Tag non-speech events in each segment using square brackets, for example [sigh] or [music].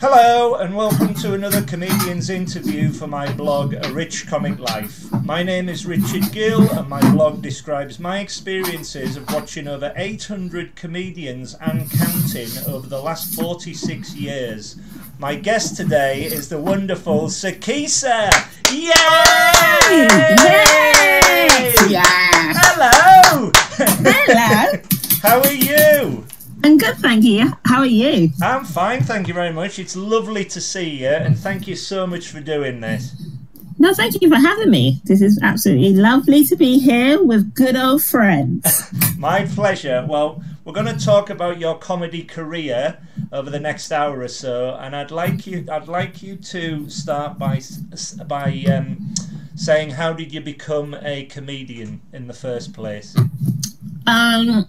Hello, and welcome to another comedian's interview for my blog, A Rich Comic Life. My name is Richard Gill, and my blog describes my experiences of watching over 800 comedians and counting over the last 46 years. My guest today is the wonderful Sikisa. Yay! Yay! Yeah. Hello! [laughs] Hello. How are you? I'm good, thank you. How are you? I'm fine, thank you very much. It's lovely to see you, and thank you so much for doing this. No, thank you for having me. This is absolutely lovely to be here with good old friends. [laughs] [laughs] My pleasure. Well, we're going to talk about your comedy career over the next hour or so, and I'd like you. I'd like you to start by by um, saying how did you become a comedian in the first place? Um,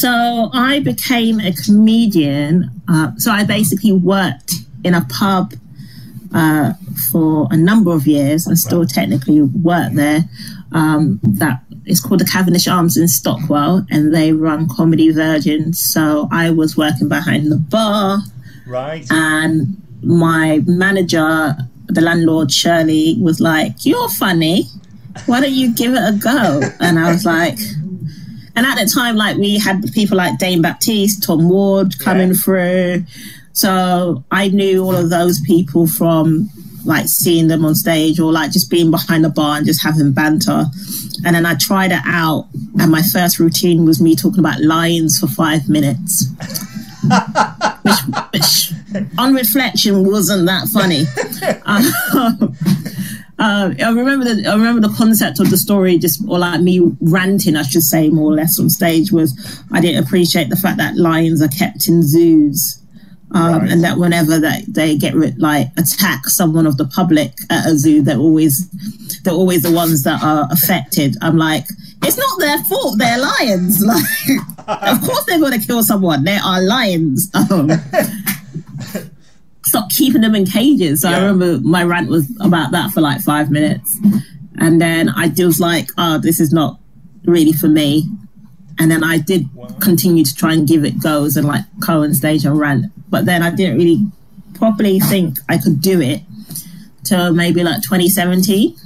so I became a comedian. Uh, so I basically worked in a pub uh, for a number of years and still technically work there. Um, that it's called the Cavendish Arms in Stockwell, and they run Comedy Virgin. So I was working behind the bar, Right. and my manager, the landlord Shirley, was like, "You're funny. Why don't you give it a go?" And I was like. And at the time, like we had people like Dane Baptiste, Tom Ward coming Yeah. through. So I knew all of those people from like seeing them on stage or like just being behind the bar and just having banter. And then I tried it out, and my first routine was me talking about lions for five minutes. [laughs] which, which, on reflection, wasn't that funny. [laughs] Um, uh, I remember the I remember the concept of the story, just or like me ranting, I should say, more or less on stage was I didn't appreciate the fact that lions are kept in zoos. Um, Right. And that whenever they, they get like attack someone of the public at a zoo, they're always they're always the ones that are affected. I'm like, it's not their fault. They're lions. [laughs] Like, of course they're going to kill someone. They are lions. [laughs] Um, stop keeping them in cages. So I remember my rant was about that for like five minutes. And then I was like, oh, this is not really for me. And then I did continue to try and give it goes and like go on stage and rant. But then I didn't really properly think I could do it till maybe like 2017.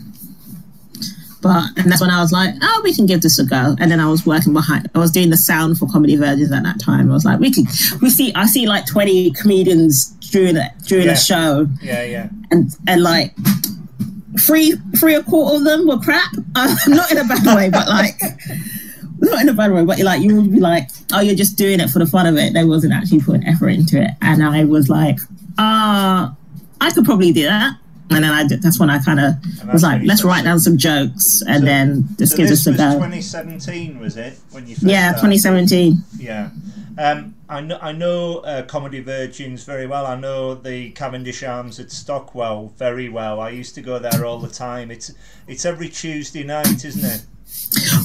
But and that's when I was like, oh, we can give this a go. And then I was working behind. I was doing the sound for comedy virgins at that time. I was like, we could. We see. I see like twenty comedians during it during Yeah. a show, Yeah, yeah. and and like three three a quarter of them were crap. [laughs] Uh, not in a bad way, but like not in a bad way. But you're like you would be like, oh, you're just doing it for the fun of it. They wasn't actually putting effort into it. And I was like, ah, I could probably do that. And then I did, that's when I kind of was like, let's write down some jokes and So- then just So give this us a go. 2017, was it? When you first Yeah, started? 2017. Yeah. Um, I know, I know uh, Comedy Virgins very well. I know the Cavendish Arms at Stockwell very well. I used to go there all the time. It's it's every Tuesday night, isn't it?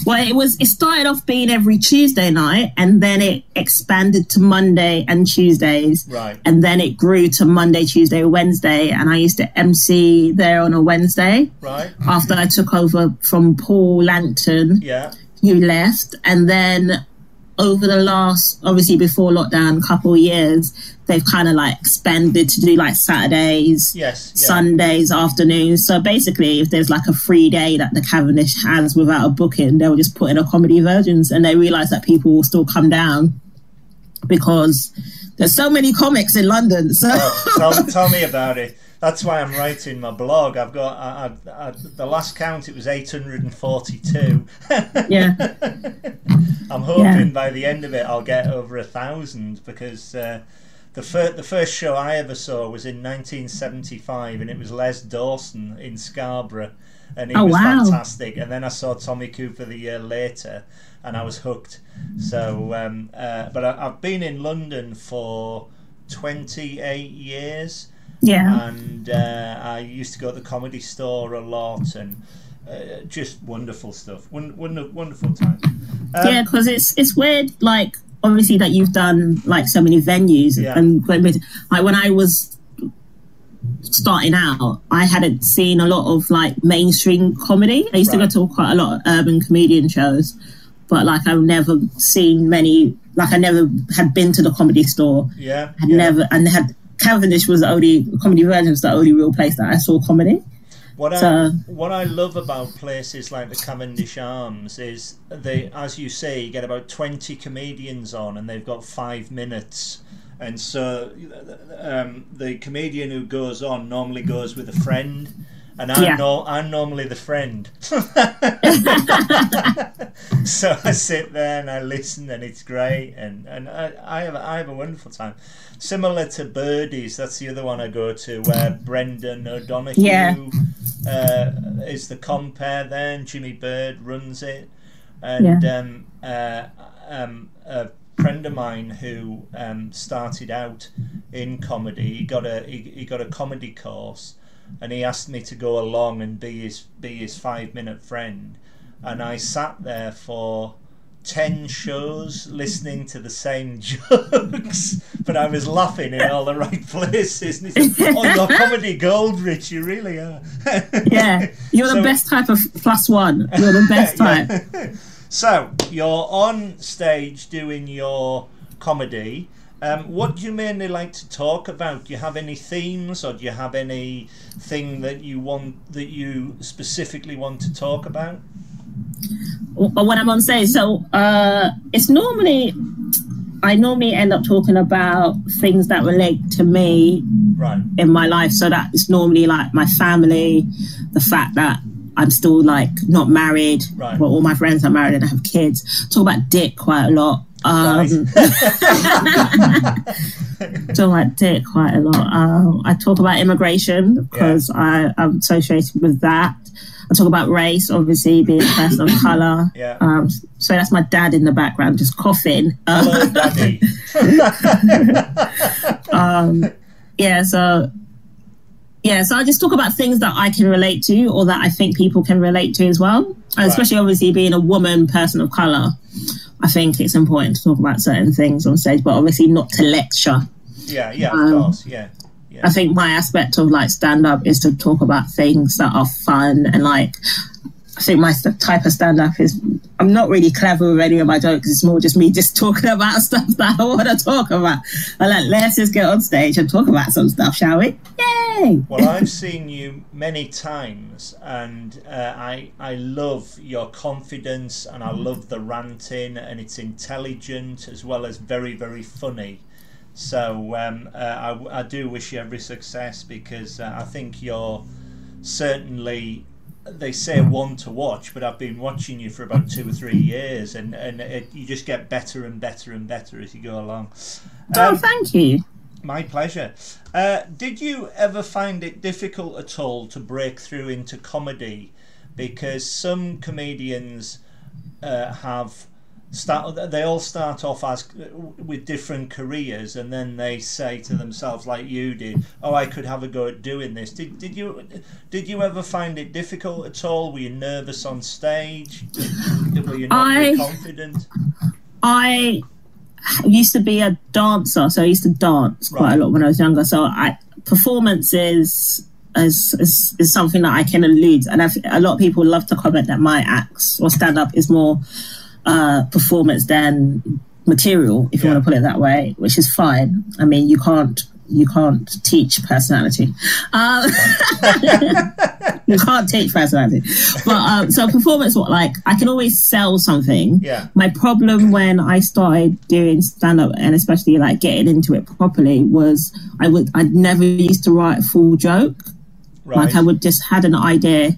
Well, it was. It started off being every Tuesday night, and then it expanded to Monday and Tuesdays, Right. and then it grew to Monday, Tuesday, Wednesday. And I used to MC there on a Wednesday Right. after I took over from Paul Langton, Yeah. who left, and then over the last, obviously before lockdown, couple of years, they've kind of like expanded to do like Saturdays. Yes. Yeah. Sundays afternoons. So basically, if there's like a free day that the Cavendish has without a booking, they'll just put in a comedy virgins, and they realize that people will still come down because there's so many comics in London. So Oh, tell, [laughs] tell me about it. That's why I'm writing my blog. I've got I, I, I, the last count. It was 842. yeah, [laughs] I'm hoping Yeah. by the end of it I'll get over a thousand because uh, the first the first show I ever saw was in 1975 and it was Les Dawson in Scarborough and it Oh, was wow. fantastic. And then I saw Tommy Cooper the year later and I was hooked. So, um, uh, but I, I've been in London for 28 years yeah, and uh, I used to go to the comedy store a lot and. Uh, just wonderful stuff. Won- wonderful time. Um, yeah. Because it's it's weird, like obviously that you've done like so many venues Yeah. and like when I was starting out, I hadn't seen a lot of like mainstream comedy. I used Right. to go to quite a lot of urban comedian shows, but like I've never seen many. Like I never had been to the comedy store. Yeah. Had yeah. never and had Cavendish was the only Comedy Virgin was the only real place that I saw comedy. What So- I what I love about places like the Cavendish Arms is they, as you say, you get about twenty comedians on, and they've got five minutes, and so um, the comedian who goes on normally goes with a friend, and I'm Yeah. no, I'm normally the friend. [laughs] so I sit there and I listen, and it's great, and and I, I have I have a wonderful time. Similar to Birdies, that's the other one I go to, where Brendan O'Donoghue Yeah. uh, is the compere. Then Jimmy Bird runs it, and um, uh, um, a friend of mine who um, started out in comedy, he got a he, he got a comedy course, and he asked me to go along and be his be his five minute friend, and I sat there for. 10 shows listening to the same [laughs] jokes, but I was laughing in all the right places. And said, Oh, you're [laughs] comedy gold, Rich, you really are. Yeah, you're the [laughs] best type of plus one. You're the best type. Yeah. so you're on stage doing your comedy. Um, what do you mainly like to talk about? Do you have any themes, or do you have anything that you want that you specifically want to talk about? What I'm on say, so uh, it's normally I normally end up talking about things that relate to me Right. in my life. So that is normally like my family, the fact that I'm still like not married. Right. Well, all my friends are married and I have kids. Talk about dick quite a lot. Um, talk about dick quite a lot. Um, I talk about immigration because I am associated with that. I talk about race, obviously being a person of [coughs] color. Yeah. Um, so that's my dad in the background, just coughing. Uh, Hello, Daddy. [laughs] yeah so yeah so i just talk about things that i can relate to or that i think people can relate to as well And especially obviously being a woman person of color i think it's important to talk about certain things on stage but obviously not to lecture yeah, yeah, of Um, course, yeah. yeah. i think my aspect of like stand up is to talk about things that are fun and like I think my type of stand up is I'm not really clever with any of my jokes. It's more just me just [laughs] talking about stuff that I want to talk about. I'm like, let's just get on stage and talk about some stuff, shall we? Yay! Well, I've [laughs] seen you many times, and uh, I I love your confidence, and I love the ranting, and it's intelligent as well as very very funny. So um, uh, I, I do wish you every success because uh, I think you're certainly. They say one to watch, but I've been watching you for about two or three years, and and it, you just get better and better and better as you go along. Oh, Um, thank you. my pleasure. Uh, did you ever find it difficult at all to break through into comedy? Because some comedians uh, have start. They all start off as with different careers, and then they say to themselves, like you did, "Oh, I could have a go at doing this." Did did you did you ever find it difficult at all? Were you nervous on stage? Were you not I- confident? I used to be a dancer, so I used to dance quite Right. a lot when I was younger. So I performance is is, is, is something that I can allude, and I've, a lot of people love to comment that my acts or stand up is more uh, performance than material, if you Yeah. want to put it that way, which is fine. I mean, you can't you can't teach personality. Um, [laughs] you can't teach personality. But um, so performance, what like I can always sell something. Yeah. My problem when I started doing stand up and especially like getting into it properly was I would I'd never used to write a full joke. Right. Like I would just had an idea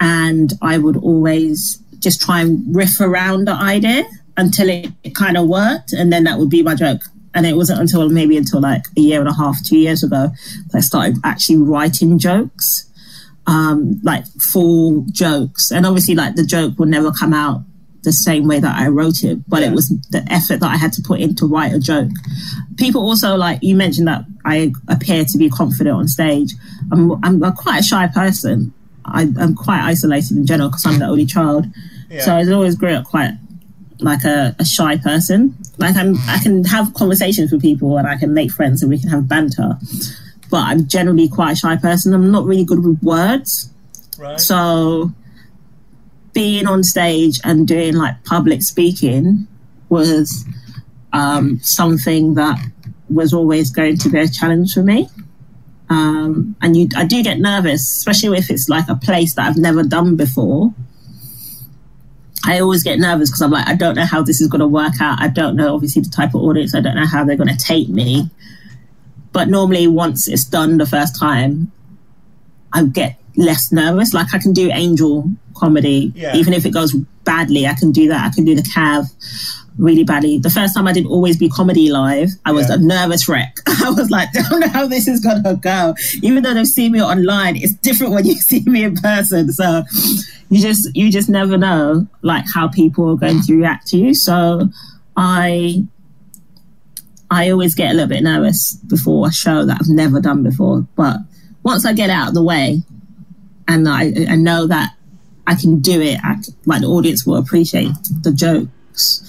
and I would always just try and riff around the idea until it, it kind of worked and then that would be my joke. And it wasn't until maybe until like a year and a half, two years ago, that I started actually writing jokes, um, like full jokes. And obviously, like the joke will never come out the same way that I wrote it, but Yeah. it was the effort that I had to put in to write a joke. People also like you mentioned that I appear to be confident on stage. I'm I'm a quite a shy person. I, I'm quite isolated in general because I'm the only child. Yeah. So I always grew up quite like a, a shy person. Like I'm, I can have conversations with people and I can make friends and we can have banter. But I'm generally quite a shy person. I'm not really good with words. right. So being on stage and doing like public speaking was um, something that was always going to be a challenge for me. Um, and you, I do get nervous, especially if it's like a place that I've never done before. I always get nervous because I'm like, I don't know how this is going to work out. I don't know, obviously, the type of audience. I don't know how they're going to take me. But normally, once it's done the first time, I get less nervous. Like I can do angel comedy, Yeah. even if it goes badly. I can do that. I can do the cav really badly. The first time I did always be comedy live, I was Yeah. a nervous wreck. [laughs] I was like, I don't know how this is gonna go. Even though they've seen me online, it's different when you [laughs] see me in person. So you just you just never know like how people are going to react to you. So I I always get a little bit nervous before a show that I've never done before. But once I get out of the way and I, I know that I can do it, I, like the audience will appreciate the jokes.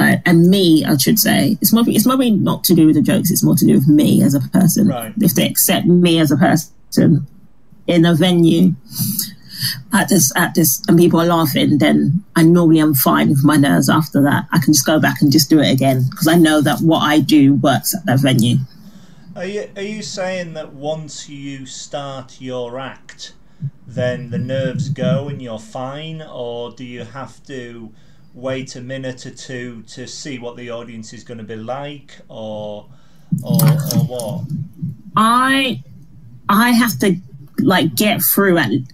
Uh, and me, I should say, it's more, it's probably not to do with the jokes, it's more to do with me as a person. Right. If they accept me as a person in a venue at this, at this, and people are laughing, then I normally am fine with my nerves after that. I can just go back and just do it again because I know that what I do works at that venue. Are you are you saying that once you start your act, then the nerves go and you're fine, or do you have to wait a minute or two to see what the audience is going to be like, or or or what? I I have to like get through and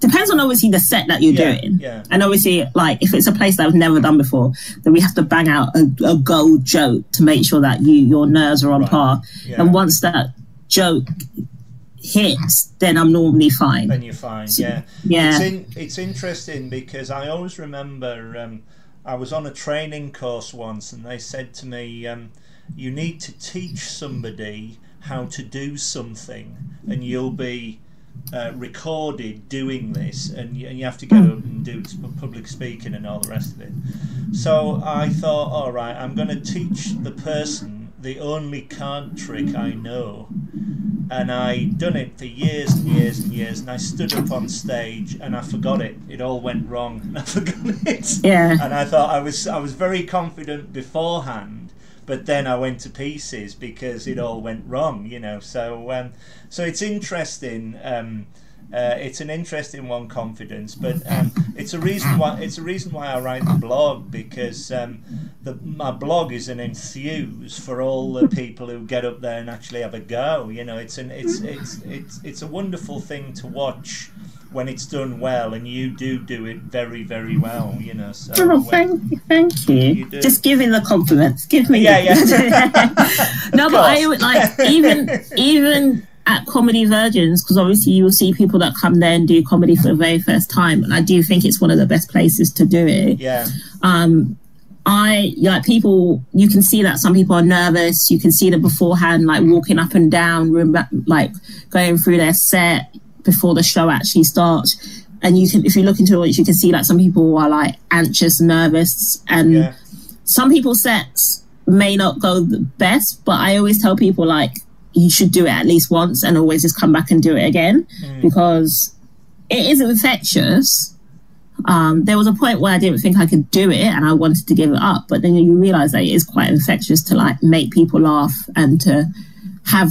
depends on obviously the set that you're Yeah, doing. yeah. And obviously like if it's a place that I've never done before, then we have to bang out a, a gold joke to make sure that you your nerves are on Right, par. yeah. And once that joke hits, then I'm normally fine. Then you're fine. Yeah. yeah. It's in, it's interesting because I always remember um, I was on a training course once and they said to me, um, "You need to teach somebody how to do something, and you'll be." Uh, recorded doing this, and you, and you have to go up and do public speaking and all the rest of it. So I thought, all right, I'm going to teach the person the only card trick I know, and I done it for years and years and years, and I stood up on stage and I forgot it. It all went wrong, and I [laughs] forgot it. Yeah. And I thought I was I was very confident beforehand, but then I went to pieces because it all went wrong. You know, so um, so it's interesting. Um, uh, it's an interesting one, confidence, but um, it's a reason why it's a reason why I write the blog because um, the, my blog is an enthuse for all the people who get up there and actually have a go. You know, it's an it's it's it's it's a wonderful thing to watch when it's done well, and you do do it very very well. You know, so Oh, thank you, thank you. You. Just give me the compliments. Give me. Yeah, yeah. [laughs] no, but I would like even even at Comedy Virgins because obviously you will see people that come there and do comedy for the very first time, and I do think it's one of the best places to do it. yeah, Um, I like people. You can see that some people are nervous. You can see them beforehand, like walking up and down, rem- like going through their set before the show actually starts. And you can, if you look into it, you can see like some people are like anxious, nervous, and yeah, some people's sets may not go the best, but I always tell people like you should do it at least once and always just come back and do it again because it is infectious. Um, there was a point where I didn't think I could do it and I wanted to give it up, but then you realize that it is quite infectious to like make people laugh and to have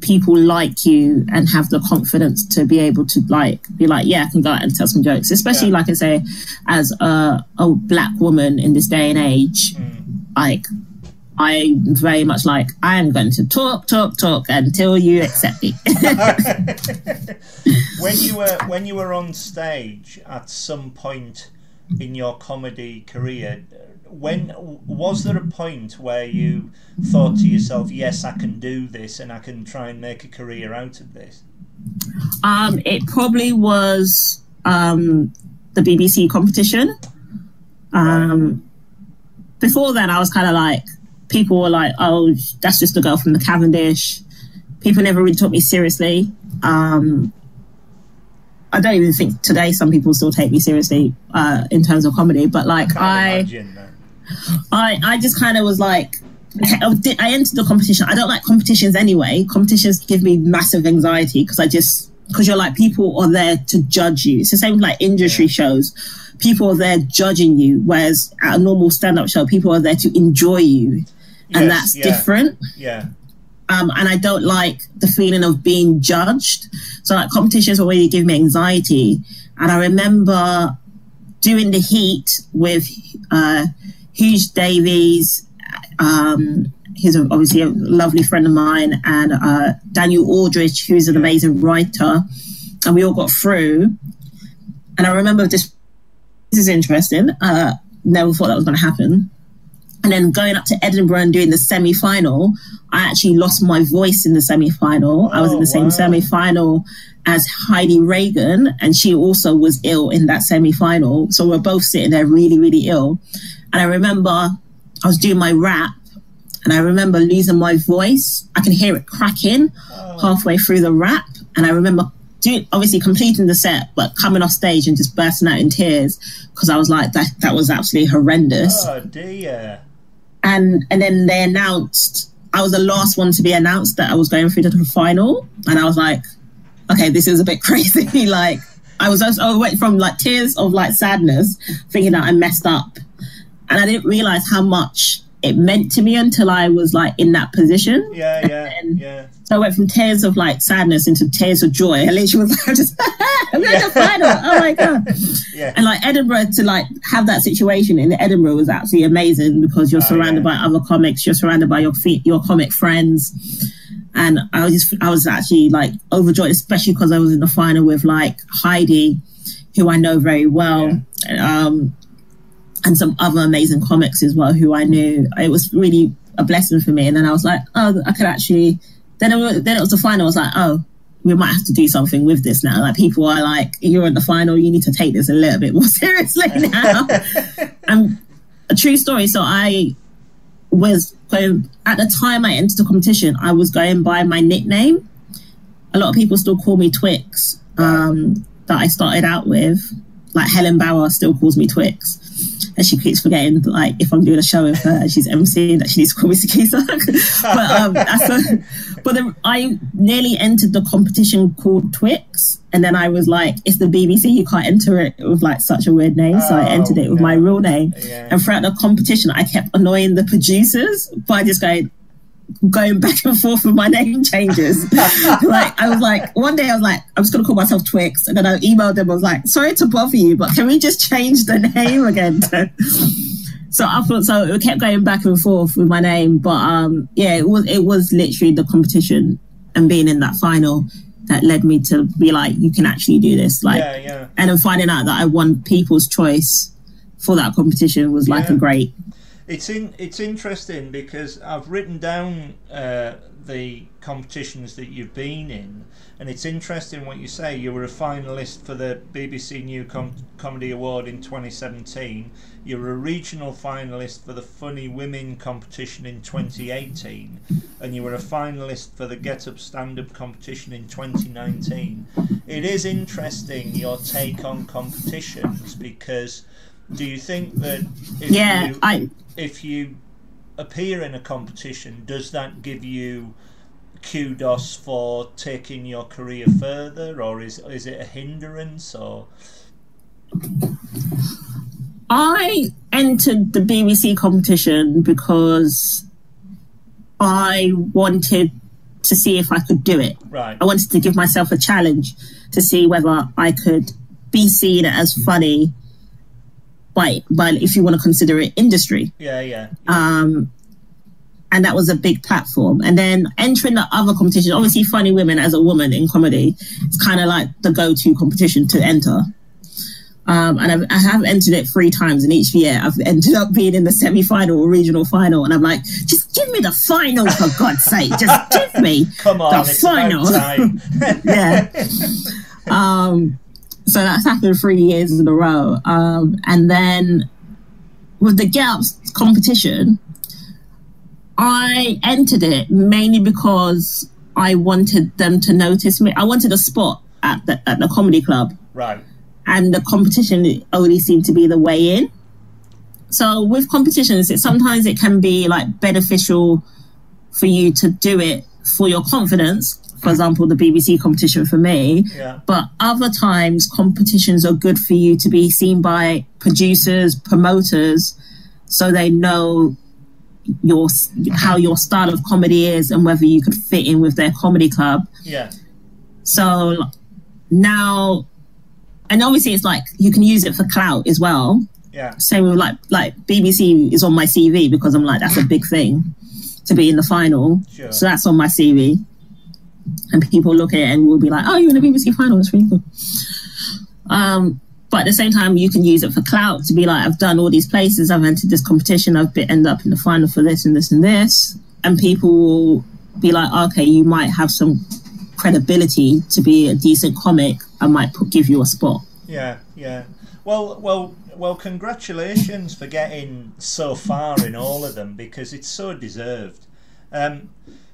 people like you and have the confidence to be able to like be like yeah i can go out and tell some jokes especially Yeah. like i say as a, a black woman in this day and age like i very much like i am going to talk talk talk until you accept me. [laughs] When you were when you were on stage at some point in your comedy career when was there a point where you thought to yourself yes i can do this and i can try and make a career out of this um it probably was um the bbc competition. Um before then i was kind of like people were like oh that's just a girl from the cavendish people never really took me seriously um I don't even think today some people still take me seriously uh, in terms of comedy, but like I, imagine. I, I just kind of was like, I entered the competition. I don't like competitions anyway. Competitions give me massive anxiety because I just because you're like people are there to judge you. It's the same with like industry Yeah. shows. People are there judging you, whereas at a normal stand-up show, people are there to enjoy you. And Yes, that's yeah. different. Yeah. Um, and I don't like the feeling of being judged. So like competitions already give me anxiety. And I remember doing the heat with uh, Huge Davies. Um, he's obviously a lovely friend of mine, and uh, Daniel Aldrich, who's an amazing writer. And we all got through. And I remember this. This is interesting. Uh, never thought that was going to happen. And then going up to Edinburgh and doing the semi final, I actually lost my voice in the semi final. I was in Oh, the same wow. semi final as Heidi Regan, and she also was ill in that semi final. So we're both sitting there really, really ill. And I remember I was doing my rap, and I remember losing my voice. I can hear it cracking oh. halfway through the rap. And I remember doing, obviously completing the set, but coming off stage and just bursting out in tears because I was like, that, that was absolutely horrendous Oh dear. And and then they announced I was the last one to be announced that I was going through to the final, and I was like, okay, this is a bit [laughs] crazy. like I was also, I went from like tears of like sadness, thinking that I messed up, and I didn't realize how much it meant to me until I was like in that position. Yeah, yeah, And- yeah. So I went from tears of like sadness into tears of joy. I literally was [laughs] like, just [laughs] I'm in the final. Oh my god! [laughs] Yeah. And like Edinburgh to like have that situation in Edinburgh was absolutely amazing because you're Oh, surrounded yeah. by other comics, you're surrounded by your your comic friends, and I was just I was actually like overjoyed, especially because I was in the final with like Heidi, who I know very well, um, and some other amazing comics as well who I knew. It was really a blessing for me, and then I was like, oh, I could actually. Then it was, then it was the final. I was like, oh, we might have to do something with this now. Like people are like, you're in the final, you need to take this a little bit more [laughs] seriously [laughs] now. and a true story. So I was going at the time I entered the competition, I was going by my nickname. A lot of people still call me Twix. Um, that I started out with. Like Helen Bauer still calls me Twix. And she keeps forgetting, like, if I'm doing a show with her and she's emceeing, that she needs to call me Sikisa. [laughs] but um, a, but then I nearly entered the competition called Twix, and then I was like, "It's the BBC. You can't enter it with like such a weird name." So I Oh, entered it with no. my real name. Yeah. And throughout the competition, I kept annoying the producers by just going, going back and forth with my name changes. [laughs] like I was like, one day I was like, I'm just gonna call myself Twix, and then I emailed them. I was like, sorry to bother you, but can we just change the name again? to-" [laughs] so I thought so. It kept going back and forth with my name, but um, yeah, it was it was literally the competition and being in that final that led me to be like, you can actually do this. Like, Yeah, yeah. and then finding out that I won People's Choice for that competition was like Yeah. a great. It's in. It's interesting because I've written down uh, the competitions that you've been in, and it's interesting what you say. You were a finalist for the BBC New Com- Comedy Award in 2017. You were a regional finalist for the Funny Women competition in 2018, and you were a finalist for the Get Up Stand Up competition in 2019. It is interesting your take on competitions because. Do you think that if Yeah, you, I if you appear in a competition, does that give you kudos for taking your career further, or is is it a hindrance? Or I entered the BBC competition because I wanted to see if I could do it. right, I wanted to give myself a challenge to see whether I could be seen as funny by, by if you want to consider it industry. yeah, yeah, Um, and that was a big platform. And then entering the other competition, obviously, Funny Women as a woman in comedy, it's kind of like the go-to competition to enter. Um, and I've, I have entered it three times, and each year I've ended up being in the semi-final or regional final. And I'm like, just give me the final for God's sake, just give me [laughs] come on, the final. time. [laughs] yeah. [laughs] Um, so that's happened three years in a row. Um, and then with the Get Up competition, I entered it mainly because I wanted them to notice me. I wanted a spot at the at the comedy club, right, and the competition only seemed to be the way in. So with competitions, it sometimes it can be like beneficial for you to do it for your confidence. For example, the BBC competition for me, yeah, but other times competitions are good for you to be seen by producers, promoters, so they know your how your style of comedy is and whether you could fit in with their comedy club. Yeah. So now, and obviously it's like you can use it for clout as well. Yeah. Same with like like BBC is on my CV because I'm like that's a big thing to be in the final. Sure. So that's on my CV, and people look at it and will be like, "Oh, you're in the BBC final. That's really cool." Um, but at the same time, you can use it for clout to be like, "I've done all these places. I've entered this competition. I've been, end up in the final for this and this and this," and people will be like, "Okay, you might have some credibility to be a decent comic. I might put, give you a spot." Yeah, yeah. Well, well, well. Congratulations for getting so far in all of them because it's so deserved. Um,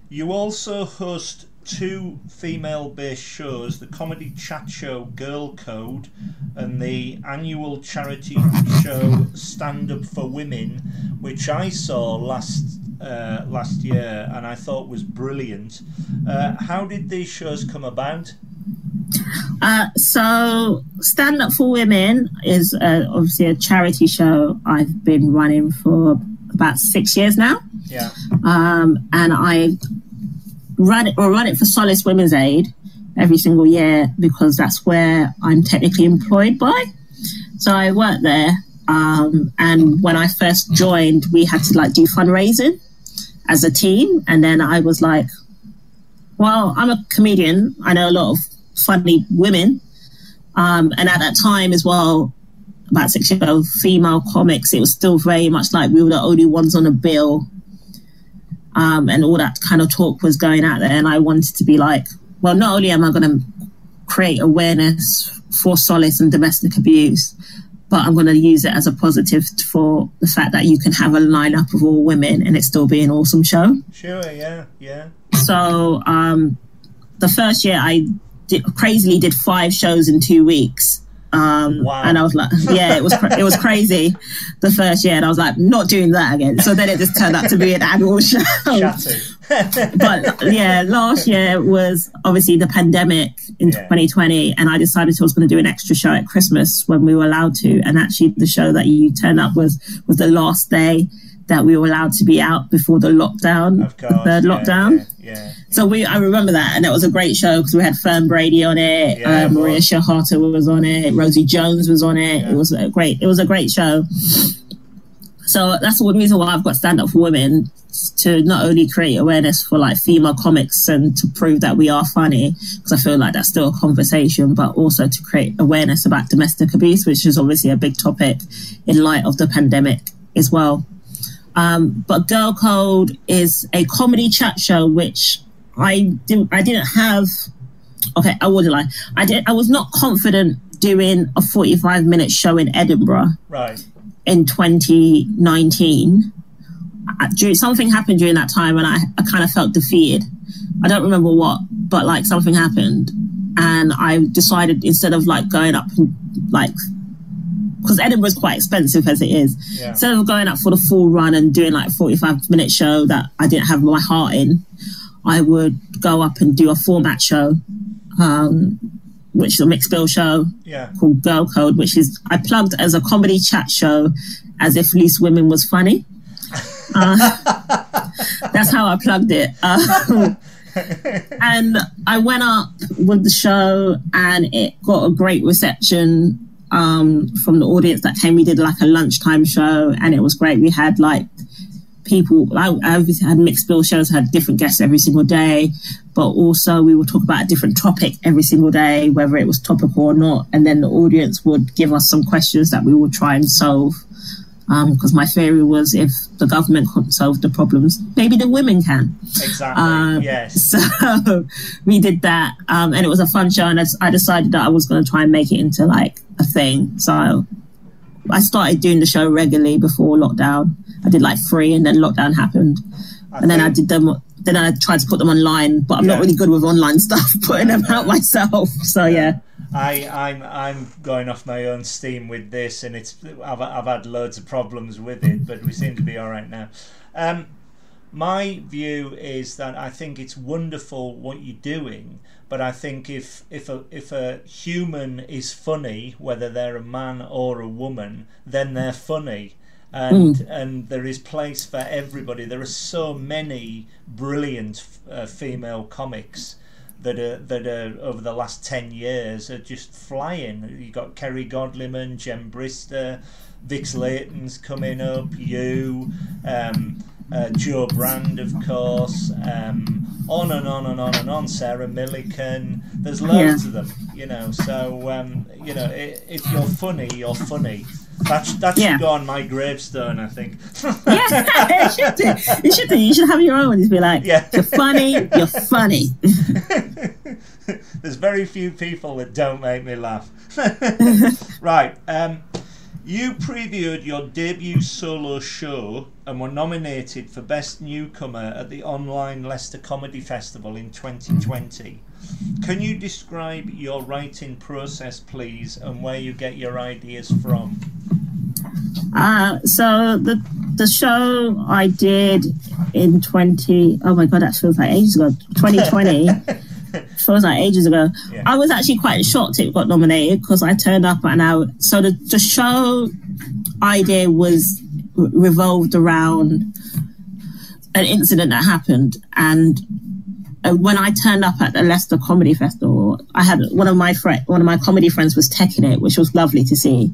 you also host two female-based shows: the comedy chat show Girl Code and the annual charity show Stand Up for Women, which I saw last uh, last year and I thought was brilliant. Uh, how did these shows come about? Uh, so, Stand Up for Women is uh, obviously a charity show I've been running for about six years now. Yeah. Um, and I run it or run it for Solace Women's Aid every single year because that's where I'm technically employed by. So I work there. Um, and when I first joined, we had to like do fundraising as a team. And then I was like, well, I'm a comedian. I know a lot of funny women. Um, and at that time as well, about six years ago, female comics, it was still very much like we were the only ones on a bill. Um, and all that kind of talk was going out there. And I wanted to be like, well, not only am I going to create awareness for solace and domestic abuse, but I'm going to use it as a positive for the fact that you can have a lineup of all women and it still be an awesome show. Sure. Yeah. Yeah. So um, the first year I did, crazily did five shows in two weeks. Um, Wow. And I was like, yeah, it was cra- it was crazy the first year, and I was like, not doing that again. So then it just turned out to be an annual show. [laughs] But yeah, last year was obviously the pandemic in Yeah. 2020, and I decided I was going to do an extra show at Christmas when we were allowed to. And actually, the show that you turned up was was the last day that we were allowed to be out before the lockdown, course. the third yeah, lockdown. Yeah. yeah. So we, I remember that, and it was a great show because we had Fern Brady on it, uh, Maria. Shehata was on it, Rosie Jones was on it. It was a great, it was a great show. So that's the reason why I've got Stand Up for Women to not only create awareness for like female comics and to prove that we are funny because I feel like that's still a conversation, but also to create awareness about domestic abuse, which is obviously a big topic in light of the pandemic as well. Um, but Girl Code is a comedy chat show which I didn't I didn't have okay, I wouldn't lie. I did I was not confident doing a 45 minute show in Edinburgh Right. in 2019. Uh, Something happened during that time and I, I kind of felt defeated. I don't remember what, but like something happened. And I decided instead of like going up and like, because Edinburgh's quite expensive as it is, Yeah. instead of going up for the full run and doing like 45 minute show that I didn't have my heart in, I would go up and do a format show, um, which is a mixed bill show Yeah. called Girl Code, which is I plugged as a comedy chat show as if Loose Women was funny. [laughs] Uh, that's how I plugged it. Um, and I went up with the show and it got a great reception um, from the audience that came. We did like a lunchtime show and it was great. We had like people, I, I obviously had mixed bill shows, had different guests every single day, but also we would talk about a different topic every single day, whether it was topical or not. And then the audience would give us some questions that we would try and solve. Because my theory was if the government couldn't solve the problems, maybe the women can. Exactly. Um, yes. [laughs] So we did that, um, and it was a fun show. And I, I decided that I was going to try and make it into like a thing. So I started doing the show regularly before lockdown. I did like three, and then lockdown happened, and then I did them. Then I tried to put them online, but I'm Yeah. not really good with online stuff, [laughs] putting them out myself. So yeah, I, I'm I'm going off my own steam with this, and it's I've I've had loads of problems with it, but we seem to be all right now. Um, my view is that I think it's wonderful what you're doing, but I think if if a if a human is funny, whether they're a man or a woman, then they're funny. And and there is place for everybody. There are so many brilliant uh, female comics that are that are over the last ten years are just flying. You got Kerry Godliman, Jen Brister, Vix Leyton's coming up, you, um, uh, Jo Brand, of course, um, on and on and on and on. Sarah Millican. There's loads Yeah. of them, you know. So um, you know, if you're funny, you're funny. That sh- that should Yeah. go on my gravestone, I think. Yeah, [laughs] it should do. You should do. You should have your own. Just be like, Yeah. you're funny. You're funny. [laughs] There's very few people that don't make me laugh. [laughs] right. Um, you previewed your debut solo show and were nominated for Best Newcomer at the online Leicester Comedy Festival in 2020. Can you describe your writing process, please, and where you get your ideas from? Uh, so the the show I did in twenty oh my god that feels like ages ago twenty twenty [laughs] feels like ages ago. Yeah. I was actually quite shocked it got nominated because I turned up and I so the the show idea was revolved around an incident that happened and when I turned up at the Leicester Comedy Festival, I had one of my friend, one of my comedy friends was teching it, which was lovely to see.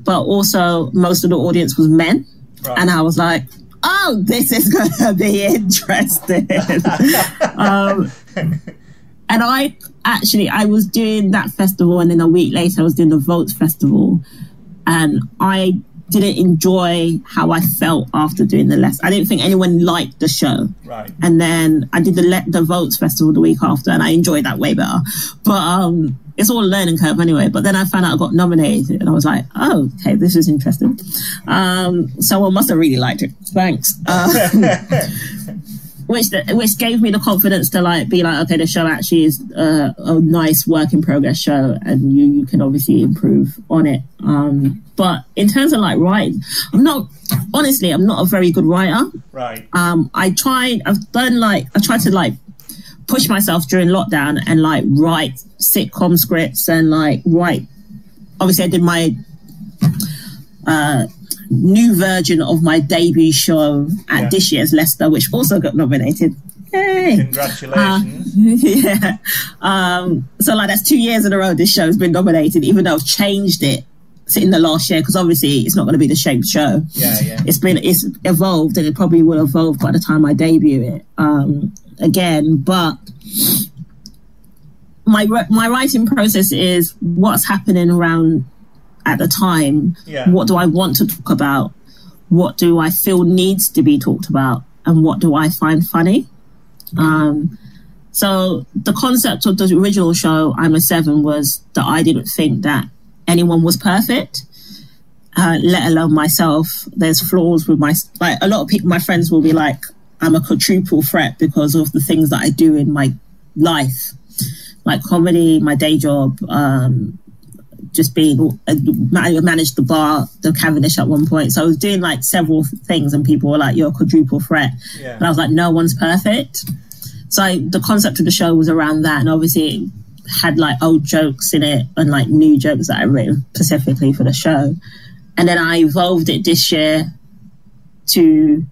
But also, most of the audience was men, Right. and I was like, "Oh, this is going to be interesting." [laughs] um, and I actually, I was doing that festival, and then a week later, I was doing the Vaults Festival, and I didn't enjoy how I felt after doing the less. I didn't think anyone liked the show. Right. And then I did the Let the Vaults Festival the week after, and I enjoyed that way better. But um, it's all a learning curve anyway. But then I found out I got nominated, and I was like, oh, okay, this is interesting. Um, someone must have really liked it. Thanks. Uh, [laughs] [laughs] which which gave me the confidence to like be like, okay, the show actually is uh, a nice work in progress show, and you you can obviously improve on it. Um, but in terms of like writing, I'm not honestly, I'm not a very good writer Right. um i tried i've done like i tried to like push myself during lockdown and like write sitcom scripts and like write obviously i did my uh new version of my debut show at Yeah. this year's leicester which also got nominated Yay. Congratulations. [laughs] yeah um so like that's two years in a row this show has been nominated even though i've changed it in the last year because obviously it's not going to be the same show yeah, yeah. it's been it's evolved and it probably will evolve by the time I debut it um, again. But my my writing process is what's happening around at the time. Yeah. What do I want to talk about? What do I feel needs to be talked about? And what do I find funny? Um, so the concept of the original show, I'm a Seven, was that I didn't think that anyone was perfect uh, let alone myself. There's flaws with my like a lot of people. My friends will be like, I'm a quadruple threat because of the things that I do in my life, like comedy, my day job, um, just being. I managed the bar, the Cavendish at one point. So I was doing like several things, and people were like, "You're a quadruple threat," Yeah. and I was like, "No one's perfect." So I, the concept of the show was around that, and obviously it had like old jokes in it and like new jokes that I written specifically for the show and then I evolved it this year to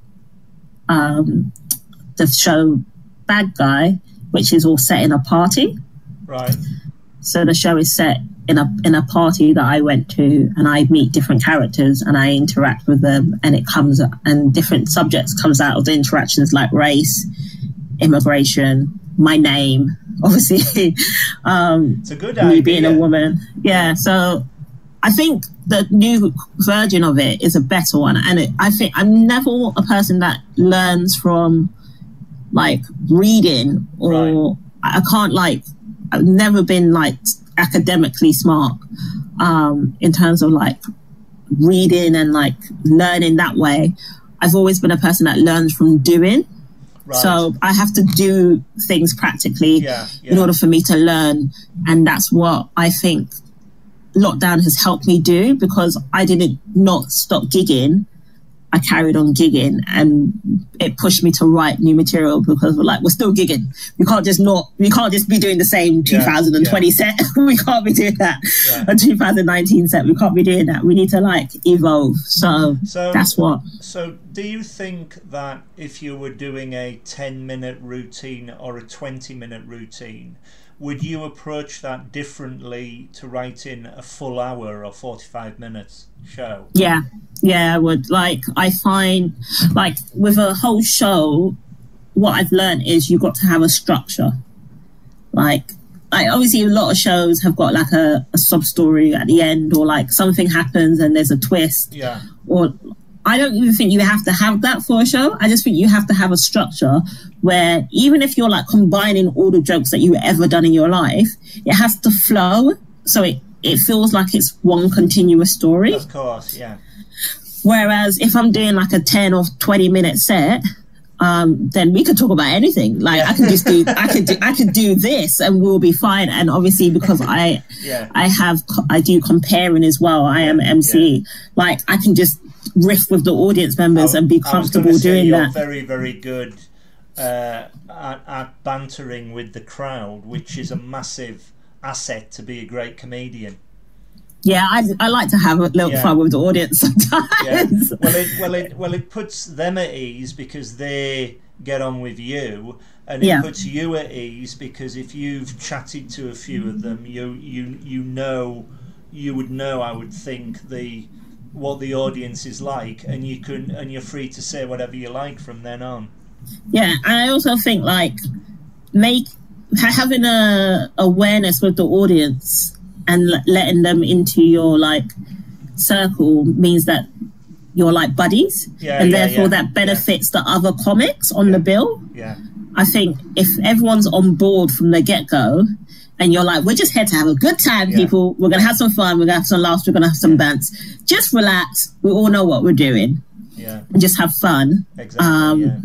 um, the show Bad Guy, which is all set in a party. Right. So the show is set in a in a party that I went to, and I meet different characters and I interact with them, and it comes and different subjects comes out of the interactions like race, immigration, my name, [laughs] obviously, um, It's a good me idea. being a woman. Yeah, so I think the new version of it is a better one, and it, I think I'm never a person that learns from like reading or Right. I can't like I've never been like academically smart um in terms of like reading and like learning that way. I've always been a person that learns from doing. Right. So I have to do things practically Yeah, in order for me to learn. And that's what I think lockdown has helped me do because I didn't not stop gigging I carried on gigging and it pushed me to write new material because we're like, we're still gigging. We can't just not, we can't just be doing the same 2020 yeah, yeah. set. [laughs] we can't be doing that. Yeah. A 2019 set. We can't be doing that. We need to like evolve. So, so that's what. So do you think that if you were doing a 10 minute routine or a 20 minute routine, would you approach that differently to writing a full hour or 45 minutes show? Yeah, yeah, I would. Like, I find, like, with a whole show, what I've learned is you've got to have a structure. Like, like obviously a lot of shows have got like a, a sub story at the end or like something happens and there's a twist. Yeah. Or I don't even think you have to have that for a show. I just think you have to have a structure where even if you're like combining all the jokes that you've ever done in your life, it has to flow. So it, it feels like it's one continuous story. Of course, yeah. Whereas if I'm doing like a 10 or 20 minute set, um, then we could talk about anything. Like yeah. I can just do, I could do, I could do this, and we'll be fine. And obviously, because I, yeah. I have, I do compering as well. I am MC. Yeah. Like I can just riff with the audience members I, and be comfortable doing you're that. Very, very good uh, at, at bantering with the crowd, which is a massive asset to be a great comedian. Yeah, I, I like to have a little yeah. fun with the audience [laughs] sometimes. Yeah. Well, it, well, it, well, it puts them at ease because they get on with you, and it yeah. puts you at ease because if you've chatted to a few of them, you you you know, you would know. I would think the what the audience is like, and you can and you're free to say whatever you like from then on. Yeah, and I also think like make having a awareness with the audience and letting them into your like circle means that you're like buddies, yeah, and yeah, therefore yeah, that benefits the other comics on the bill. Yeah, I think if everyone's on board from the get go, and you're like, we're just here to have a good time, yeah. people. We're gonna have some fun. We're gonna have some laughs. We're gonna have some bants. Just relax. We all know what we're doing. Yeah. And just have fun. Exactly. Um, yeah.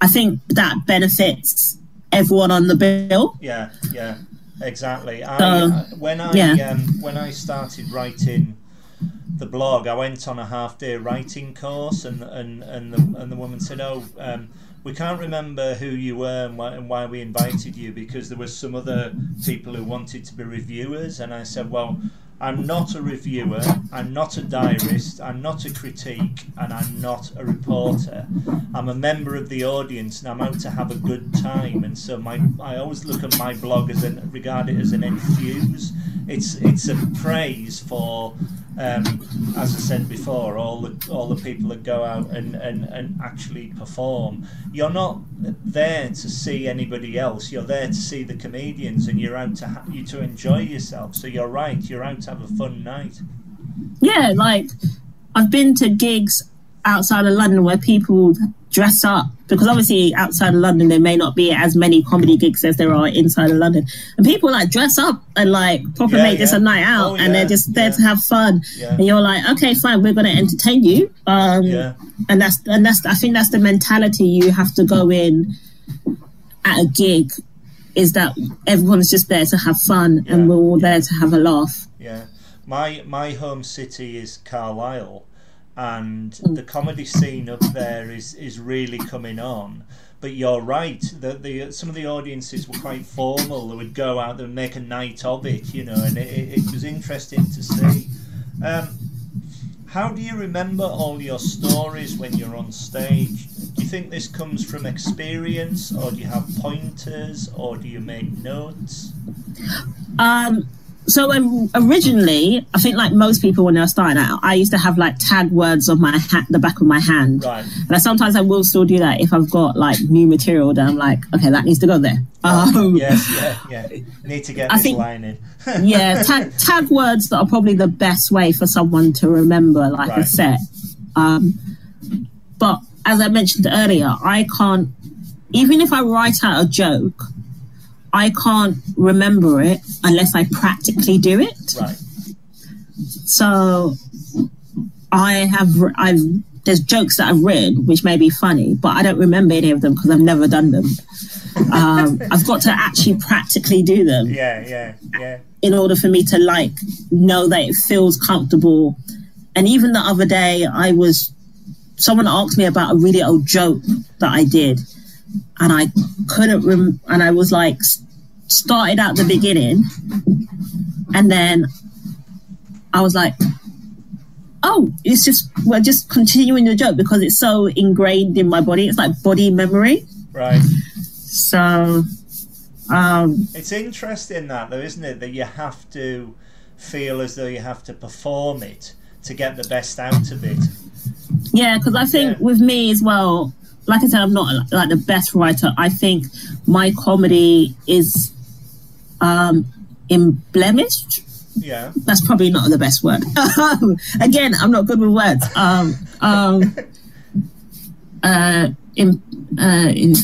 I think that benefits everyone on the bill. Yeah. Yeah. Exactly. I, uh, when I yeah. um, when I started writing the blog, I went on a half day writing course, and and and the and the woman said, "Oh." Um, we can't remember who you were and why, and why, we invited you because there were some other people who wanted to be reviewers. And I said well I'm not a reviewer I'm not a diarist I'm not a critique and I'm not a reporter. I'm a member of the audience and I'm out to have a good time. And so my I always look at my blog as an regard it as an infuse it's it's a praise for um, as I said before, all the all the people that go out and, and, and actually perform, you're not there to see anybody else. You're there to see the comedians, and you're out to ha- you to enjoy yourself. So you're right. You're out to have a fun night. Yeah, like I've been to gigs outside of London where people dress up? Because obviously outside of London there may not be as many comedy gigs as there are inside of London, and people like dress up and like proper yeah, make yeah. this a night out, oh, and yeah, they're just there to have fun, and you're like, okay, fine, we're going to entertain you, um, and that's and that's I think that's the mentality you have to go in at a gig, is that everyone's just there to have fun, and we're all there to have a laugh. Yeah, my my home city is Carlisle and the comedy scene up there is is really coming on. But you're right that the some of the audiences were quite formal. They would go out and make a night of it, you know, and it, it was interesting to see. Um, how do you remember all your stories when you're on stage? Do you think this comes from experience, or do you have pointers, or do you make notes? Um, so um, originally, I think like most people when they're starting out, I used to have like tag words on my hat, the back of my hand. Right. And I, sometimes I will still do that if I've got like new material that I'm like, okay, that needs to go there. Um, yes, yeah, yeah. Need to get [laughs] I this think, line in. [laughs] yeah, tag, tag words that are probably the best way for someone to remember like right. a set. Um, but as I mentioned earlier, I can't, even if I write out a joke, I can't remember it unless I practically do it. Right. So I have I've there's jokes that I've read which may be funny, but I don't remember any of them because I've never done them. Um, [laughs] I've got to actually practically do them. Yeah, yeah, yeah. In order for me to like know that it feels comfortable. And even the other day, I was someone asked me about a really old joke that I did, and I couldn't rem- and I was like started at the beginning, and then I was like, oh, it's just we're just continuing the joke because it's so ingrained in my body. It's like body memory. Right. So, um, It's interesting that though, isn't it? That you have to feel as though you have to perform it to get the best out of it. yeah, because I think Yeah. with me as well, like I said, I'm not like the best writer. I think my comedy is um, emblemished. Yeah. That's probably not the best word. Again, I'm not good with words. Um, um, [laughs] uh, in, uh, in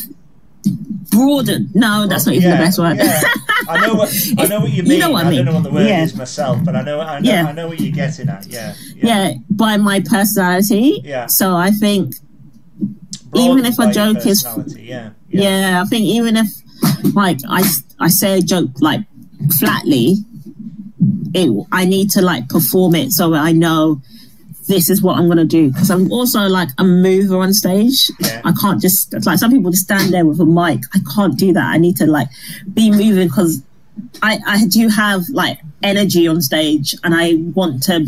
broaden. No, that's not even yeah, the best word. yeah. I know what [laughs] I know what you You mean. know what I I don't know what the word Yeah. is myself, but I know I know Yeah. I know what you're getting at. Yeah. yeah, by my personality. Yeah. So I think Broadened even if a joke is- yeah. yeah. I think even if like I I say a joke like flatly, it I need to like perform it so I know this is what I'm gonna do because I'm also like a mover on stage. Yeah. I can't just like some people just stand there with a mic. I can't do that. I need to like be moving because I I do have like energy on stage and I want to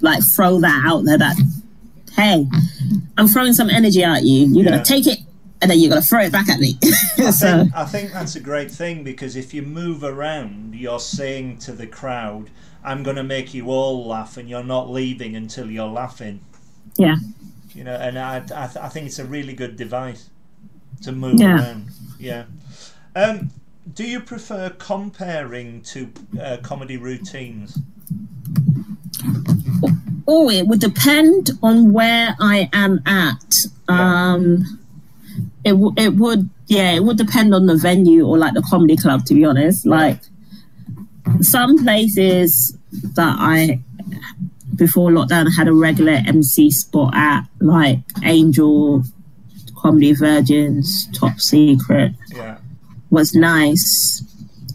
like throw that out there that hey I'm throwing some energy at you. You're Yeah. gonna take it and then you're gonna throw it back at me. [laughs] I so think, I think that's a great thing because if you move around, you're saying to the crowd, "I'm going to make you all laugh," and you're not leaving until you're laughing. yeah. You know, and I, I, th- I think it's a really good device to move Yeah. around. Yeah. Um, do you prefer compering to uh, comedy routines? Oh, it would depend on where I am at. Yeah. Um, it w- it would yeah, it would depend on the venue or like the comedy club. To be honest, like some places that I before lockdown had a regular MC spot at, like Angel, Comedy Virgins, Top Secret Yeah. was nice,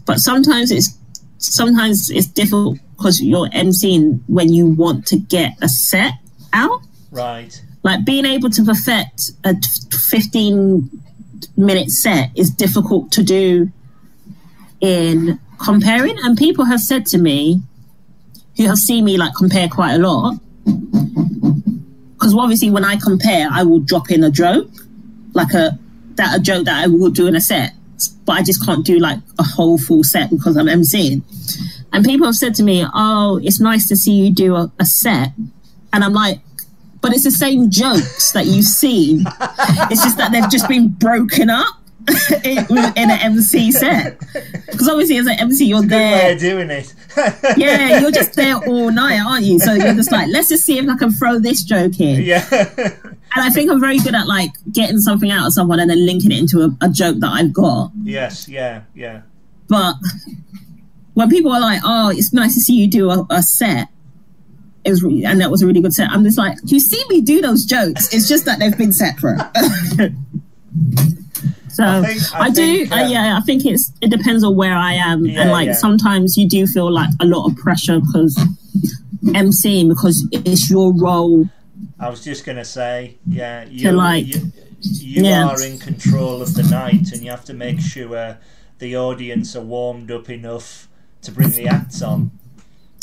but sometimes it's sometimes it's difficult because you're emceeing when you want to get a set out. Right. Like being able to perfect a 15 minute set is difficult to do in compering. And people have said to me, who have seen me like compere quite a lot, because obviously when I compere, I will drop in a joke, like a that a joke that I would do in a set, but I just can't do like a whole full set because I'm emceeing. And people have said to me, "Oh, it's nice to see you do a, a set," and I'm like, "But it's the same jokes that you've seen. it's just that they've just been broken up." [laughs] in, in an MC set, because obviously as an MC you're there doing it. [laughs] yeah, you're just there all night, aren't you? So you're just like, let's just see if I can throw this joke in. yeah. And I think I'm very good at like getting something out of someone and then linking it into a, a joke that I've got. yes. Yeah. Yeah. But when people are like, "Oh, it's nice to see you do a, a set," it was re- and that was a really good set. I'm just like, you see me do those jokes? It's just that they've been separate." [laughs] so I I, think- I do, think, uh, um, yeah. I think it's it depends on where I am, Yeah, and like yeah. sometimes you do feel like a lot of pressure because emceeing because it's your role. I was just going to say, yeah, you, like- you, you Yeah. are in control of the night, and you have to make sure the audience are warmed up enough to bring the acts on.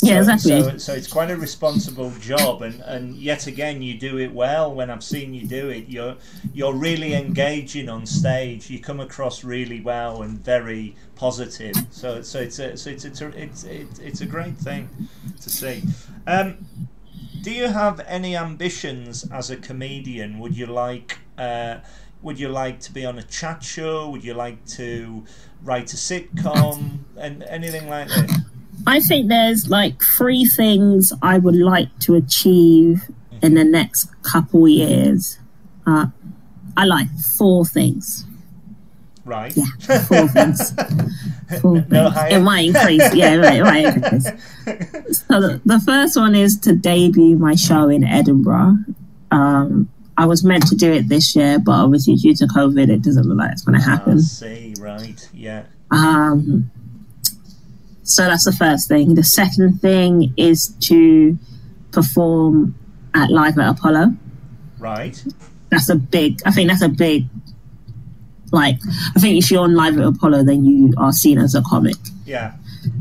Yeah, so, exactly. So, so it's quite a responsible job, and, and yet again, you do it well. When I've seen you do it, you're you're really engaging on stage. You come across really well and very positive. So, so it's a so it's it's a, it's it's, it's a great thing to see. Um, do you have any ambitions as a comedian? Would you like uh, would you like to be on a chat show? Would you like to write a sitcom and anything like that? I think there's like three things I would like to achieve in the next couple years. Uh, I like four things. Right. Yeah, four things. [laughs] Four No things. higher. It might increase. Yeah, right, it might increase. So the, the first one is to debut my show in Edinburgh. Um, I was meant to do it this year, but obviously due to COVID, it doesn't look like it's going to I happen. see. Right. Yeah. Um, so that's the first thing. The second thing is to perform at Live at Apollo. Right. That's a big. I think that's a big. Like, I think if you're on live at Apollo, then you are seen as a comic. Yeah.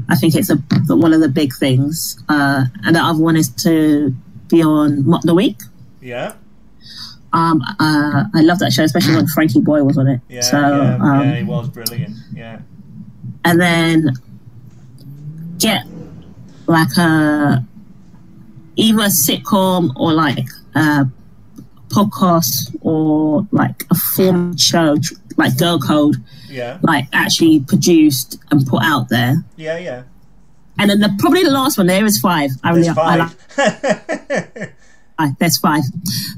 I think it's a one of the big things. Uh, and the other one is to be on Mock the Week. Yeah. Um, uh, I love that show, especially when Frankie Boyle was on it. Yeah. so, yeah, um, yeah, he was brilliant. Yeah. and then get like a either a sitcom or like a podcast or like a form show like Girl Code, Yeah. like actually produced and put out there. Yeah. Yeah. And then the, probably the last one there is five. I really There's I like five. [laughs] five. There's five.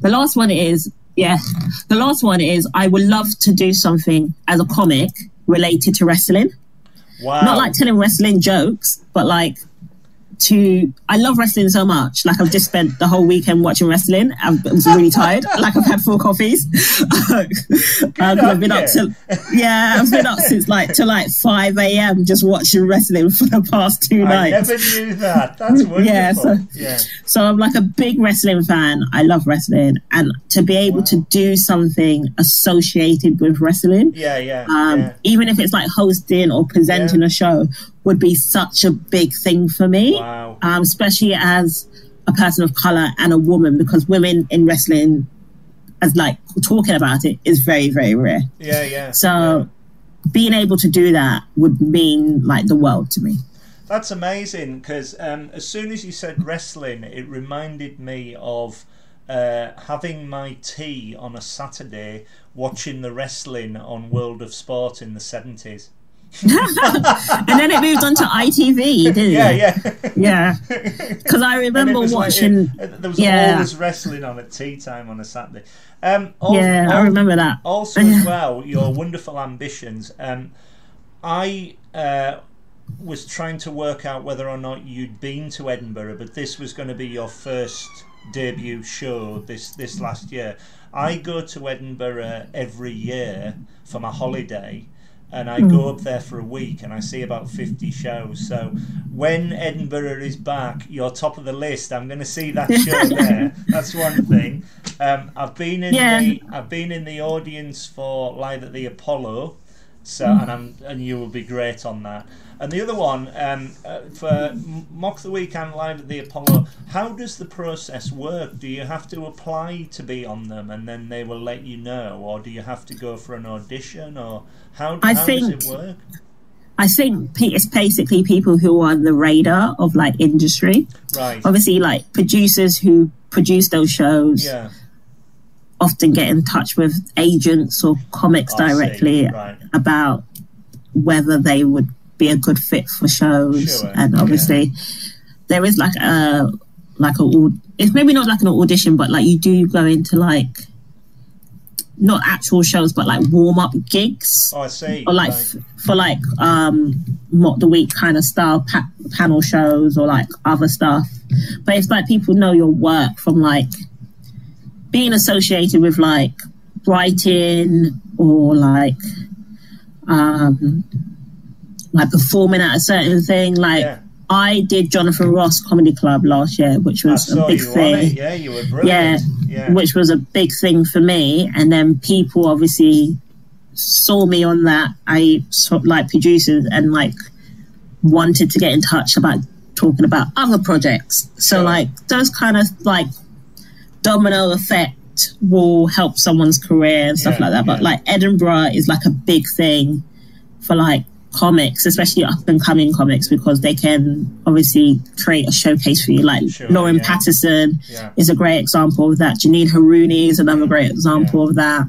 The last one is yeah. The last one is I would love to do something as a comic related to wrestling. Wow. not like telling wrestling jokes, but like to. I love wrestling so much. Like I've just spent the whole weekend watching wrestling. I'm, really tired. Like I've had four coffees. [laughs] um, I've been up to yeah, I've been up since like to like five a.m. just watching wrestling for the past two I nights. never knew that. That's [laughs] wonderful. Yeah, so- yeah. So I'm like a big wrestling fan. I love wrestling, and to be able to do something associated with wrestling, Yeah. Yeah. um, yeah. even if it's like hosting or presenting Yeah. a show, would be such a big thing for me. Wow. Um, especially as a person of color and a woman, because women in wrestling, as like talking about it, is very very rare. Yeah. Yeah. So being able to do that would mean like the world to me. That's amazing because um, as soon as you said wrestling, it reminded me of uh, having my tea on a Saturday watching the wrestling on World of Sport in the 70s. [laughs] and then it moved on to ITV, didn't Yeah, it? yeah. Yeah. yeah. Because I remember was like- watching. it- there was yeah. always wrestling on at tea time on a Saturday. Um, al- yeah, I remember that. Also, as [laughs] well, your wonderful ambitions. Um, I uh, was trying to work out whether or not you'd been to Edinburgh, but this was going to be your first debut show this this last year. I go to Edinburgh every year for my holiday. And I go up there for a week and I see about 50 shows. So when Edinburgh is back, you're top of the list. I'm going to see that [laughs] show there. That's one thing. Um, I've been in Yeah. the I've been in the audience for Live at the Apollo, so and I'm and you will be great on that. And the other one um, uh, for Mock the Week and Live at the Apollo. How does the process work? Do you have to apply to be on them, and then they will let you know, or do you have to go for an audition, or how, I how think- does it work? I think it's basically people who are on the radar of like industry. Right. Obviously, like producers who produce those shows Yeah. often get in touch with agents or comics directly Right. about whether they would be a good fit for shows. Sure, And obviously, there is like a like a it's maybe not like an audition, but like you do go into like not actual shows, but like warm up gigs Oh, I see. or like Right. f- for like um mock the week kind of style pa- panel shows or like other stuff but it's like people know your work from like being associated with like writing or like um like performing at a certain thing like Yeah. i did jonathan ross comedy club last year which was a big thing. Yeah, you were brilliant. Yeah. which was a big thing for me. And then people obviously saw me on that. I saw like producers and like wanted to get in touch about talking about other projects. So Sure. like those kind of like domino effect will help someone's career and stuff Yeah, like that. But yeah. like Edinburgh is like a big thing for like comics, especially up and coming comics, because they can obviously create a showcase for you. Like Sure, Lauren yeah. Pattison Yeah. is a great example of that. Janine Harouni is another great example of that.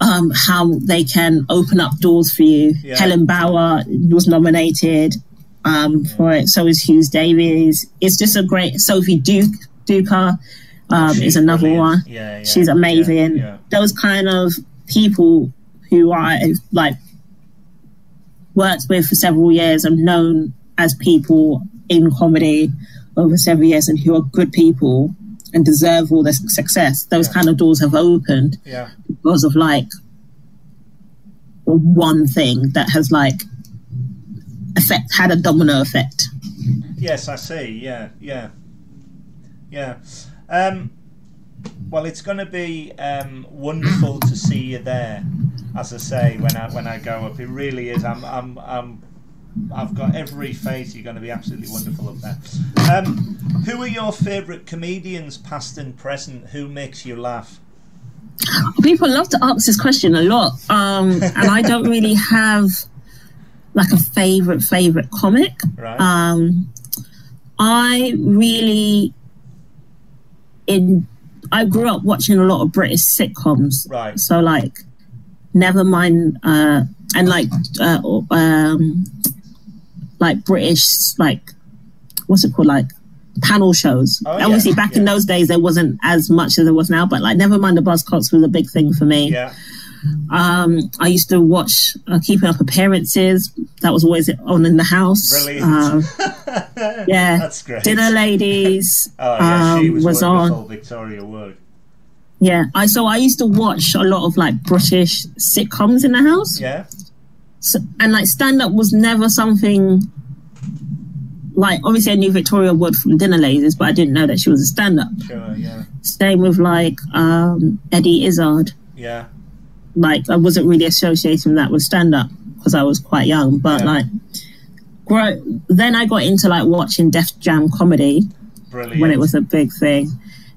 Um, how they can open up doors for you. Yeah. Helen Bauer was nominated um, for it. So is Huge Davies. It's just a great. Sophie Duke Duker um, is another brilliant. one. Yeah, yeah, She's amazing. Yeah, yeah. Those kind of people who I like worked with for several years and known as people in comedy over several years and who are good people and deserve all this success. Those Yeah. kind of doors have opened yeah. because of like one thing that has like effect had a domino effect. Yes, I see. Yeah, yeah, yeah. Um, well, it's going to be um, wonderful to see you there. As I say, when I when I go up, it really is. I'm I'm, I'm I've got every faith you're going to be absolutely wonderful up there. Um, who are your favourite comedians, past and present? Who makes you laugh? People love to ask this question a lot, um, and I don't [laughs] really have like a favorite favorite comic. Right. Um, I really in I grew up watching a lot of British sitcoms. Right. So like, never mind, uh, and like, uh, um, like British like, what's it called like panel shows. Oh, yeah, Obviously, back in those days, there wasn't as much as there was now. But like, never mind, the Buzzcocks was a big thing for me. Yeah. Um, I used to watch uh, Keeping Up Appearances. That was always on in the house. Um, [laughs] yeah, That's great. Dinner Ladies Oh yeah, she um, was, was on. Victoria Wood. Yeah, I so I used to watch a lot of like British sitcoms in the house, Yeah. so, and like stand up was never something. Like obviously, I knew Victoria Wood from Dinner Ladies, but I didn't know that she was a stand up. Sure. Yeah. Same with like um, Eddie Izzard. Yeah. Like I wasn't really associating that with stand up because I was quite young, but Yeah. like. Grow, then I got into like watching Def Jam comedy, Brilliant. when it was a big thing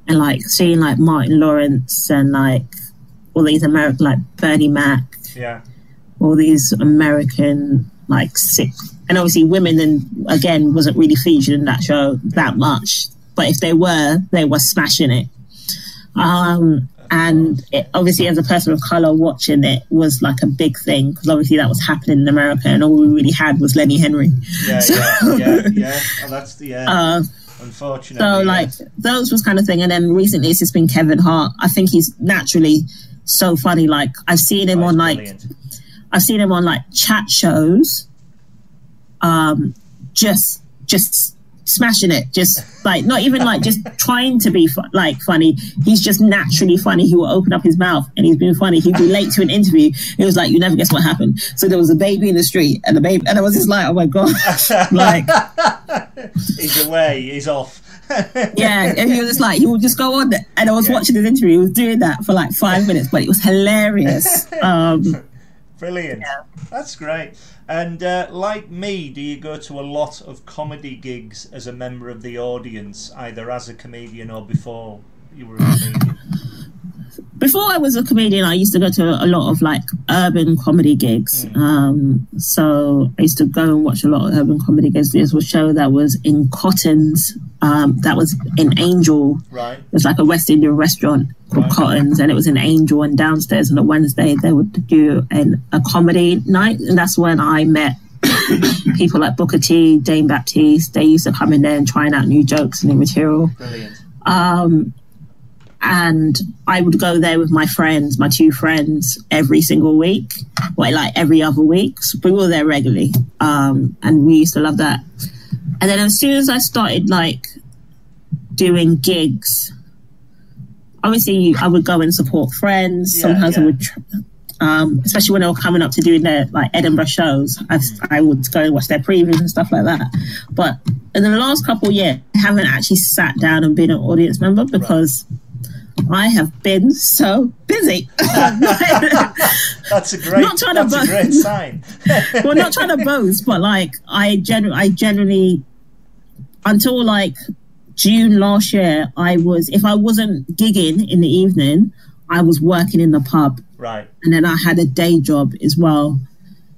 and like seeing like martin lawrence and like all these american like bernie mac Yeah. all these american like sick and obviously women and again wasn't really featured in that show that much but if they were they were smashing it um and it, obviously as a person of color watching it was like a big thing because obviously that was happening in america and all we really had was lenny henry Yeah. Yeah. [laughs] Yeah. Yeah. Oh, that's the yeah. uh, unfortunately. So like those was kind of thing, and then recently it's just been Kevin Hart. I think he's naturally so funny. Like I've seen him Oh, on like brilliant. I've seen him on like chat shows, um, just just smashing it, just like not even like just trying to be fu- like funny. He's just naturally funny. He will open up his mouth and he's been funny. He'd be late to an interview. He was like, "You never guess what happened." So there was a baby in the street, and the baby, and I was just like, "Oh my god!" [laughs] like he's away. He's off. [laughs] yeah, and he was just like, he would just go on, and I was Yeah. watching his interview. He was doing that for like five minutes, but it was hilarious. [laughs] Um, Brilliant. That's great. And uh, like me, do you go to a lot of comedy gigs as a member of the audience, either as a comedian or before you were a comedian? before I was a comedian, I used to go to a lot of like urban comedy gigs. Um, so I used to go and watch a lot of urban comedy gigs. There was a show that was in Cottons, um, that was an Angel. Right. It was like a West Indian restaurant called Right. Cottons, and it was an Angel. And downstairs on a Wednesday, they would do an, a comedy night, and that's when I met [coughs] people like Booker T, Dane Baptiste. They used to come in there and trying out new jokes and new material. Brilliant. Um, and I would go there with my friends, my two friends, every single week, well, like every other week. So we were there regularly, um, and we used to love that. And then as soon as I started like doing gigs, obviously I would go and support friends. Yeah, Sometimes yeah. I would. Um, especially when they were coming up to doing their like Edinburgh shows, I, I would go and watch their previews and stuff like that. But in the last couple of years, I haven't actually sat down and been an audience member because I have been so busy. [laughs] That's a great. Not trying to that's a great sign. [laughs] well, not trying to boast, but like I gen- I generally until like June last year, I was if I wasn't gigging in the evening, I was working in the pub, right. and then I had a day job as well.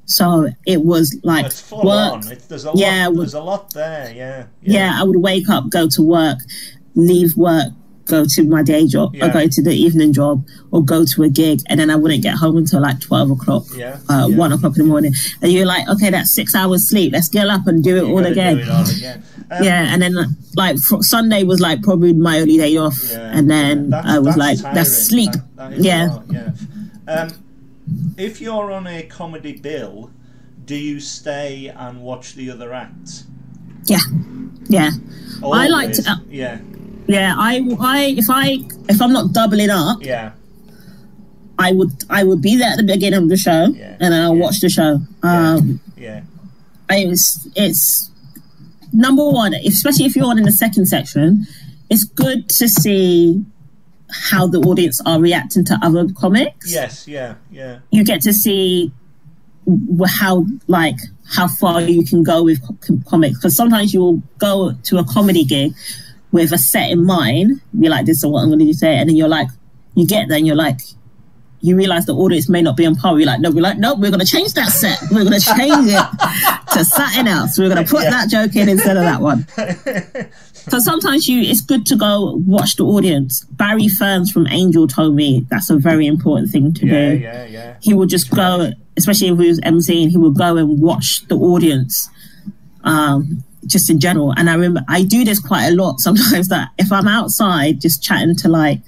So it was like It's full work. on. It, there's a Yeah, lot. There's a lot there. Yeah. yeah, I would wake up, go to work, leave work, go to my day job, Yeah. or go to the evening job, or go to a gig, and then I wouldn't get home until like twelve o'clock, Yeah, uh, yeah. one o'clock in the morning. And you're like, okay, that's six hours sleep. Let's get up and do it You all again. Do it all again. Um, Yeah, and then like fr- Sunday was like probably my only day off, Yeah, and then That's- I was that's like, tiring. that's sleep. That- that yeah, lot, yeah. Um, if you're on a comedy bill, do you stay and watch the other acts? yeah, yeah, I like to- uh, yeah, yeah. I, I, if I, if I'm not doubling up, yeah, I would, I would be there at the beginning of the show, Yeah, and I'll yeah. watch the show. Yeah. Um, yeah, it's it's number one, especially if you're on in the second section. It's good to see how the audience are reacting to other comics. Yes, yeah, yeah. You get to see how like how far you can go with comics because sometimes you'll go to a comedy gig with a set in mind. Be like, this is what I'm going to do today, and then you're like, you get there and you're like. You realize the audience may not be on par. You're like, no, we're like, no, we're going to change that set. We're going to change it to something else. We're going to put Yeah. that joke in instead of that one. So sometimes you, it's good to go watch the audience. Barry Ferns from Angel told me that's a very important thing to Yeah, do. yeah, yeah. He would just go, especially if he was emceeing, he would go and watch the audience, um, just in general. And I remember I do this quite a lot sometimes. That if I'm outside just chatting to like,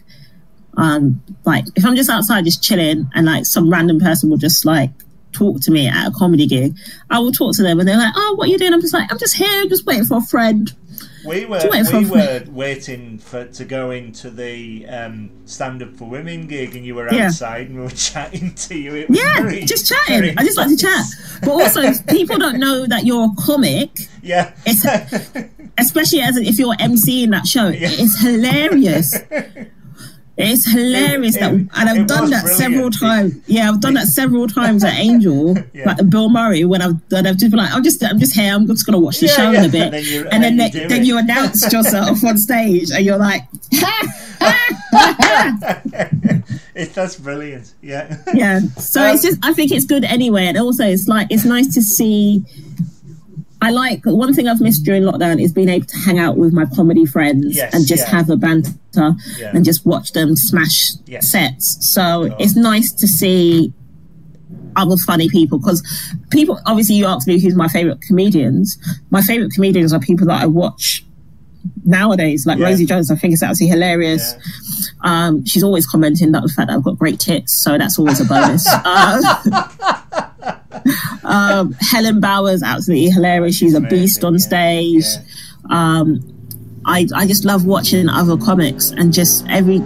um, like if I'm just outside just chilling, and like some random person will just like talk to me at a comedy gig, I will talk to them, and they're like, "Oh, what are you doing?" I'm just like, "I'm just here, just waiting for a friend." We were we were waiting for to go into the um, stand up for women gig, and you were Yeah. outside, and we were [laughs] chatting to you. It was Yeah, very- just chatting. I just like to chat. But also, [laughs] people don't know that you're a comic, Yeah, It's- [laughs] especially as if you're emceeing that show. Yeah. It's hilarious. It's hilarious It- that, it- and I've done that several times. Yeah, I've done that several [laughs] times at Angel, Yeah. like Bill Murray. When I've done, I've just been like, I'm just, I'm just here. I'm just gonna watch the Yeah, show yeah. in a bit, And [laughs] then you- and and then you then you announced yourself [laughs] on stage, and you're like, it, that's brilliant. Yeah, yeah. So Um, it's just, I think it's good anyway. And also, it's like, it's nice to see. I like one thing I've missed during lockdown is being able to hang out with my comedy friends Yes, and just yeah. have a banter Yeah. and just watch them smash Yeah. sets. So it's nice to see other funny people because people obviously you asked me who's my favorite comedians. My favorite comedians are people that I watch nowadays, like Yeah. Rosie Jones. I think it's absolutely hilarious. Um, she's always commenting that the fact that I've got great tits, so that's always a bonus. [laughs] um, um, Helen Bauer, absolutely hilarious. She's a beast on stage. yeah. Um, I I just love watching other comics and just every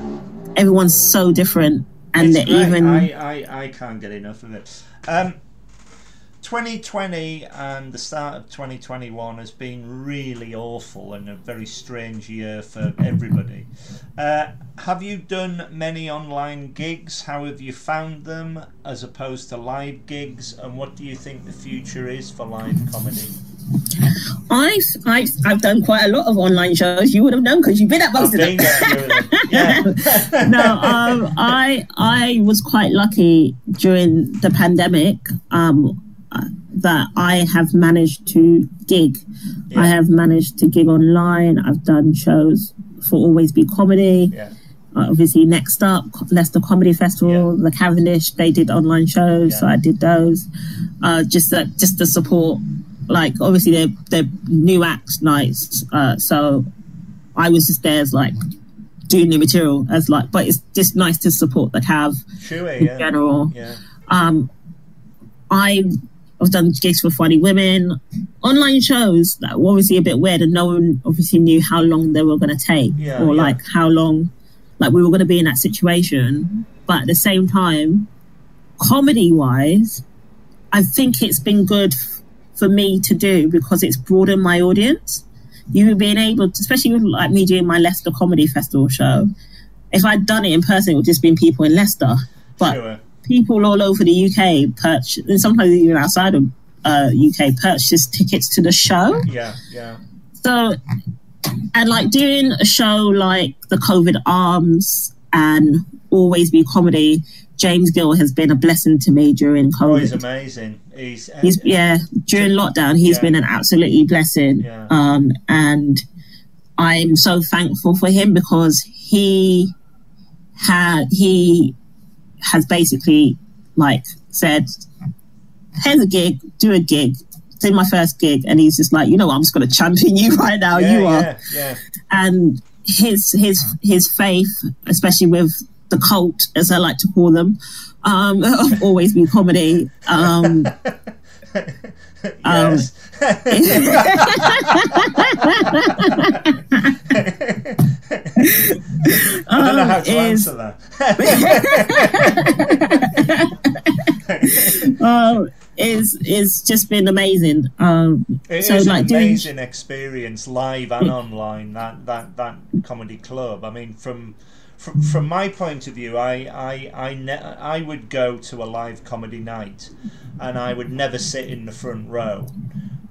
everyone's so different and even I, I, I can't get enough of it. Um, 2020 and the start of 2021 has been really awful and a very strange year for everybody. Uh, have you done many online gigs? How have you found them as opposed to live gigs? And what do you think the future is for live comedy? I've, I've I've done quite a lot of online shows. You would have known because you've been at most I've of them. [laughs] Yeah. no, um, I I was quite lucky during the pandemic um, that I have managed to gig. Yeah. I have managed to gig online. I've done shows for Always Be Comedy. Yeah. Uh, obviously, next up, Leicester Comedy Festival, the Cavendish, they did online shows, so I did those. Uh, just that, just to support, like obviously they're they're new acts nights, uh, so I was just there as like doing new material as like, but it's just nice to support the Cav Sure, in yeah. general. Yeah. Um, I I've done gigs for Funny Women, online shows that were obviously a bit weird, and no one obviously knew how long they were going to take, Yeah, or yeah. like how long, like we were going to be in that situation. But at the same time, comedy wise, I think it's been good f- for me to do because it's broadened my audience. You being able, to, especially with like me doing my Leicester Comedy Festival show, if I'd done it in person, it would just been people in Leicester. But Sure. People all over the UK purchase, and sometimes even outside of uh, UK, purchase tickets to the show. Yeah, yeah. So, and like doing a show like the COVID Arms and Always Be Comedy, James Gill has been a blessing to me during Oh, he's amazing. He's, He's yeah during lockdown, he's Yeah. been an absolutely blessing. Yeah. Um, and I'm so thankful for him because he had he has basically like said, "Here's a gig, do a gig." It's my first gig, and he's just like, you know, what, I'm just going to champion you [laughs] right now. yeah, you are, yeah, yeah. and his his his faith, especially with the cult, as I like to call them, um, [laughs] Always Be Comedy. Um, [laughs] Um. [laughs] I don't know how to Um, is- answer that. uh, [laughs] is is just been amazing. Um, It is so an like doing amazing experience, live and online. That that that comedy club. I mean, from from, from my point of view, I I I, ne- I would go to a live comedy night, and I would never sit in the front row.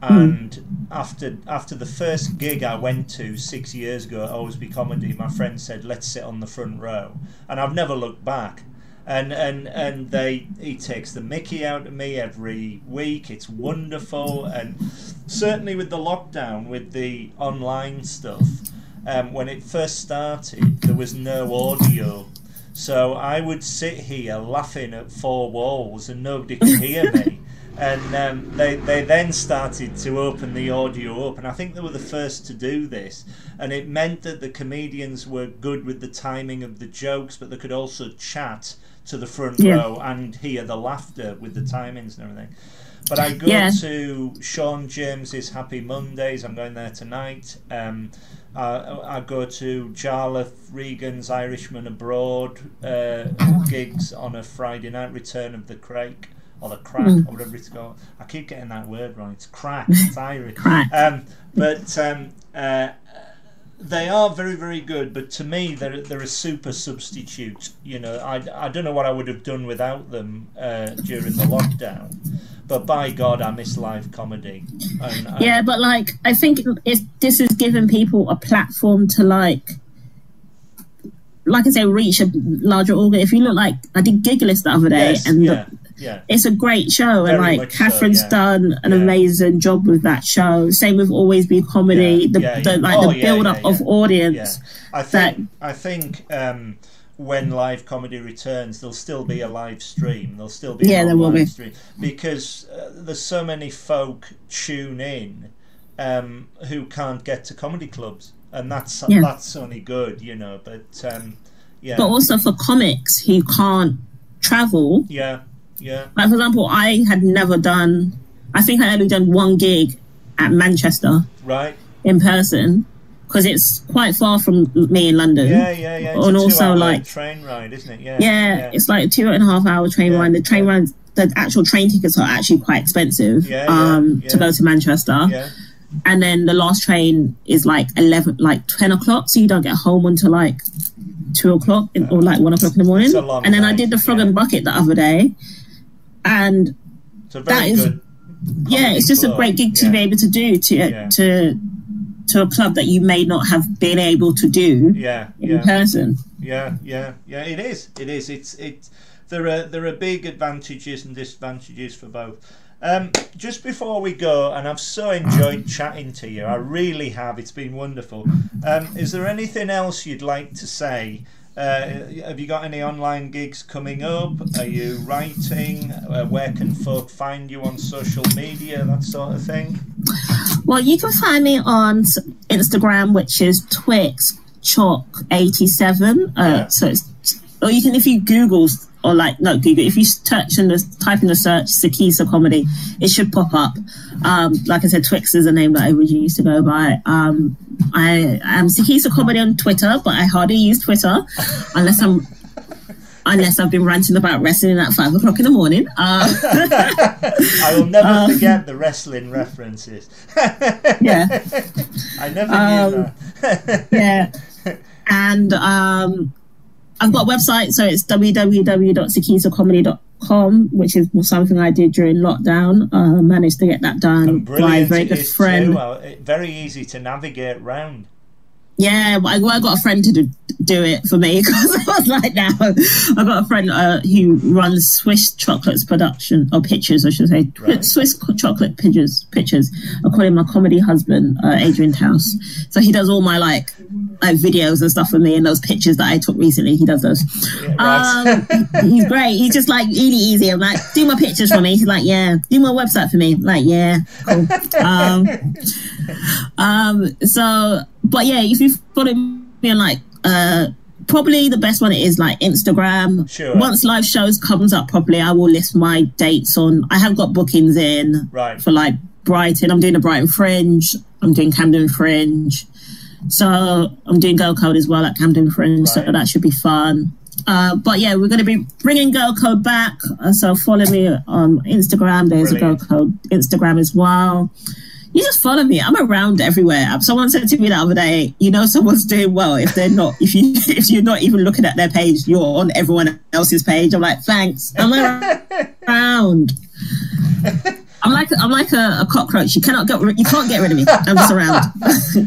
And after after the first gig I went to six years ago at Always Be Comedy, my friend said, "Let's sit on the front row," and I've never looked back. And and and they he takes the Mickey out of me every week. It's wonderful, and certainly with the lockdown, with the online stuff, um, when it first started, was no audio. So I would sit here laughing at four walls and nobody could hear me. [laughs] And um, they, they then started to open the audio up, and I think they were the first to do this. And it meant that the comedians were good with the timing of the jokes, but they could also chat to the front Yeah. row and hear the laughter with the timings and everything. But I go Yeah. to Sean James's Happy Mondays. I'm going there tonight. Um, I, I go to Jarlath Regan's Irishman Abroad uh, gigs on a Friday night. Return of the Crake or the Crack or whatever it's called. I keep getting that word wrong. It's crack. [laughs] It's Irish. Crack. Um, but um, uh, they are very very good. But to me, they're they're a super substitute. You know, I, I don't know what I would have done without them uh, during the lockdown. But by God, I miss live comedy. And, and Yeah, but like I think it's this has given people a platform to like like I say, reach a larger organ. If you look like I did Gigalist the other day yes, and yeah, the, yeah. it's a great show Very and like much so, Catherine's yeah. done an Yeah. amazing job with that show. Same with Always Be Comedy, the, the like Oh, the build up of audience. I think I think um, when live comedy returns, there'll still be a live stream. There'll still be Yeah, there will be. stream because uh, there's so many folk tune in um, who can't get to comedy clubs, and that's that's only good, you know. But um, yeah, But also for comics who can't travel, yeah, yeah, like for example, I had never done I think I only done one gig at Manchester right, in person because it's quite far from me in London. yeah, yeah, yeah. It's And also, like- train ride, isn't it? Yeah, Yeah, it's like a two and a half hour train Yeah, ride. The train yeah. the actual train tickets are actually quite expensive Yeah, yeah, um, yeah. to go to Manchester. yeah, And then the last train is like 11, like 10 o'clock. So you don't get home until like two o'clock in, or like one o'clock in the morning. It's a long And then I did the Frog yeah. and Bucket the other day. And That is- good. yeah, it's just a great gig to yeah. be able to do to, Yeah. to, to a club that you may not have been able to do Yeah, in yeah. person. Yeah, yeah, yeah. It is. It is. It's it. There are there are big advantages and disadvantages for both. Um, just before we go, and I've so enjoyed chatting to you. I really have. It's been wonderful. Um, is there anything else you'd like to say? Uh, have you got any online gigs coming up? Are you writing? Uh, where can folk find you on social media? That sort of thing. Well, you can find me on Instagram, which is Twix Choc eighty seven. Uh, Yeah. So it's, or you can if you Google or like not Google if you search in the type in the search Sikisa comedy, it should pop up. Um, like I said, Twix is a name that I originally used to go by. Um, I am Sikisa comedy on Twitter, but I hardly use Twitter unless I'm. Unless I've been ranting about wrestling at five o'clock in the morning. Uh, [laughs] I will never forget the wrestling references. [laughs] yeah. I never Um, knew that. [laughs] yeah. And um, I've got a website, so it's www.sikisacomedy.com, which is something I did during lockdown. Uh, managed to get that done by a very good friend. Uh, Very easy to navigate round. Yeah, I, well, I got a friend to do, do it for me [laughs] because [laughs] was like, now I've got a friend uh, who runs Swiss Chocolates production or pictures, I should say, Right. Swiss Chocolate Pictures. Pictures. I call him my comedy husband, uh, Adrian House. So he does all my like like videos and stuff for me, and those pictures that I took recently, he does those. Yeah, right. Um, he's great. He's just like really easy. I'm like, do my pictures for me. He's like, yeah. Do my website for me. I'm like, yeah, cool. Um, [laughs] um, so, but yeah, if you follow me on like, uh, probably the best one is like Instagram. Sure. Once live shows comes up properly, I will list my dates on. I have got bookings in Right. for like Brighton. I'm doing a Brighton Fringe. I'm doing Camden Fringe. So I'm doing Girl Code as well at Camden Fringe. So that should be fun. Uh, but yeah, we're going to be bringing Girl Code back. Uh, so follow me on Instagram. There's Brilliant. a Girl Code Instagram as well. You just follow me. I'm around everywhere. Um, someone said to me the other day, you know, someone's doing well if they're not. If you [laughs] if you're not even looking at their page, you're on everyone else's page. I'm like, thanks. I'm [laughs] around. I'm like I'm like a, a, cockroach. You cannot get you can't get rid of me. I'm just around.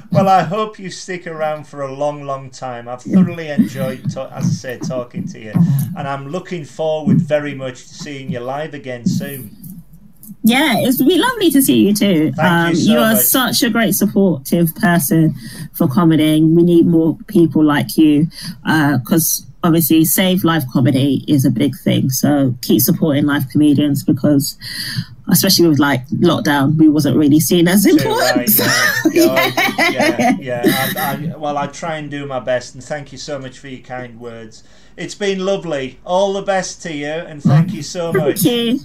[laughs] well, I hope you stick around for a long, long time. I've thoroughly enjoyed, to, as I say, talking to you, and I'm looking forward very much to seeing you live again soon. Yeah, it's be lovely to see you too. Um, you, so you, are much. such a great supportive person for comedy. We need more people like you because uh, obviously save live comedy is a big thing. So keep supporting live comedians because especially with like lockdown, we wasn't really seen as important. Right, yeah. [laughs] yeah, yeah, yeah. I, I, well, I try and do my best, and thank you so much for your kind words. It's been lovely. All the best to you, and thank [laughs] you so much. Thank you.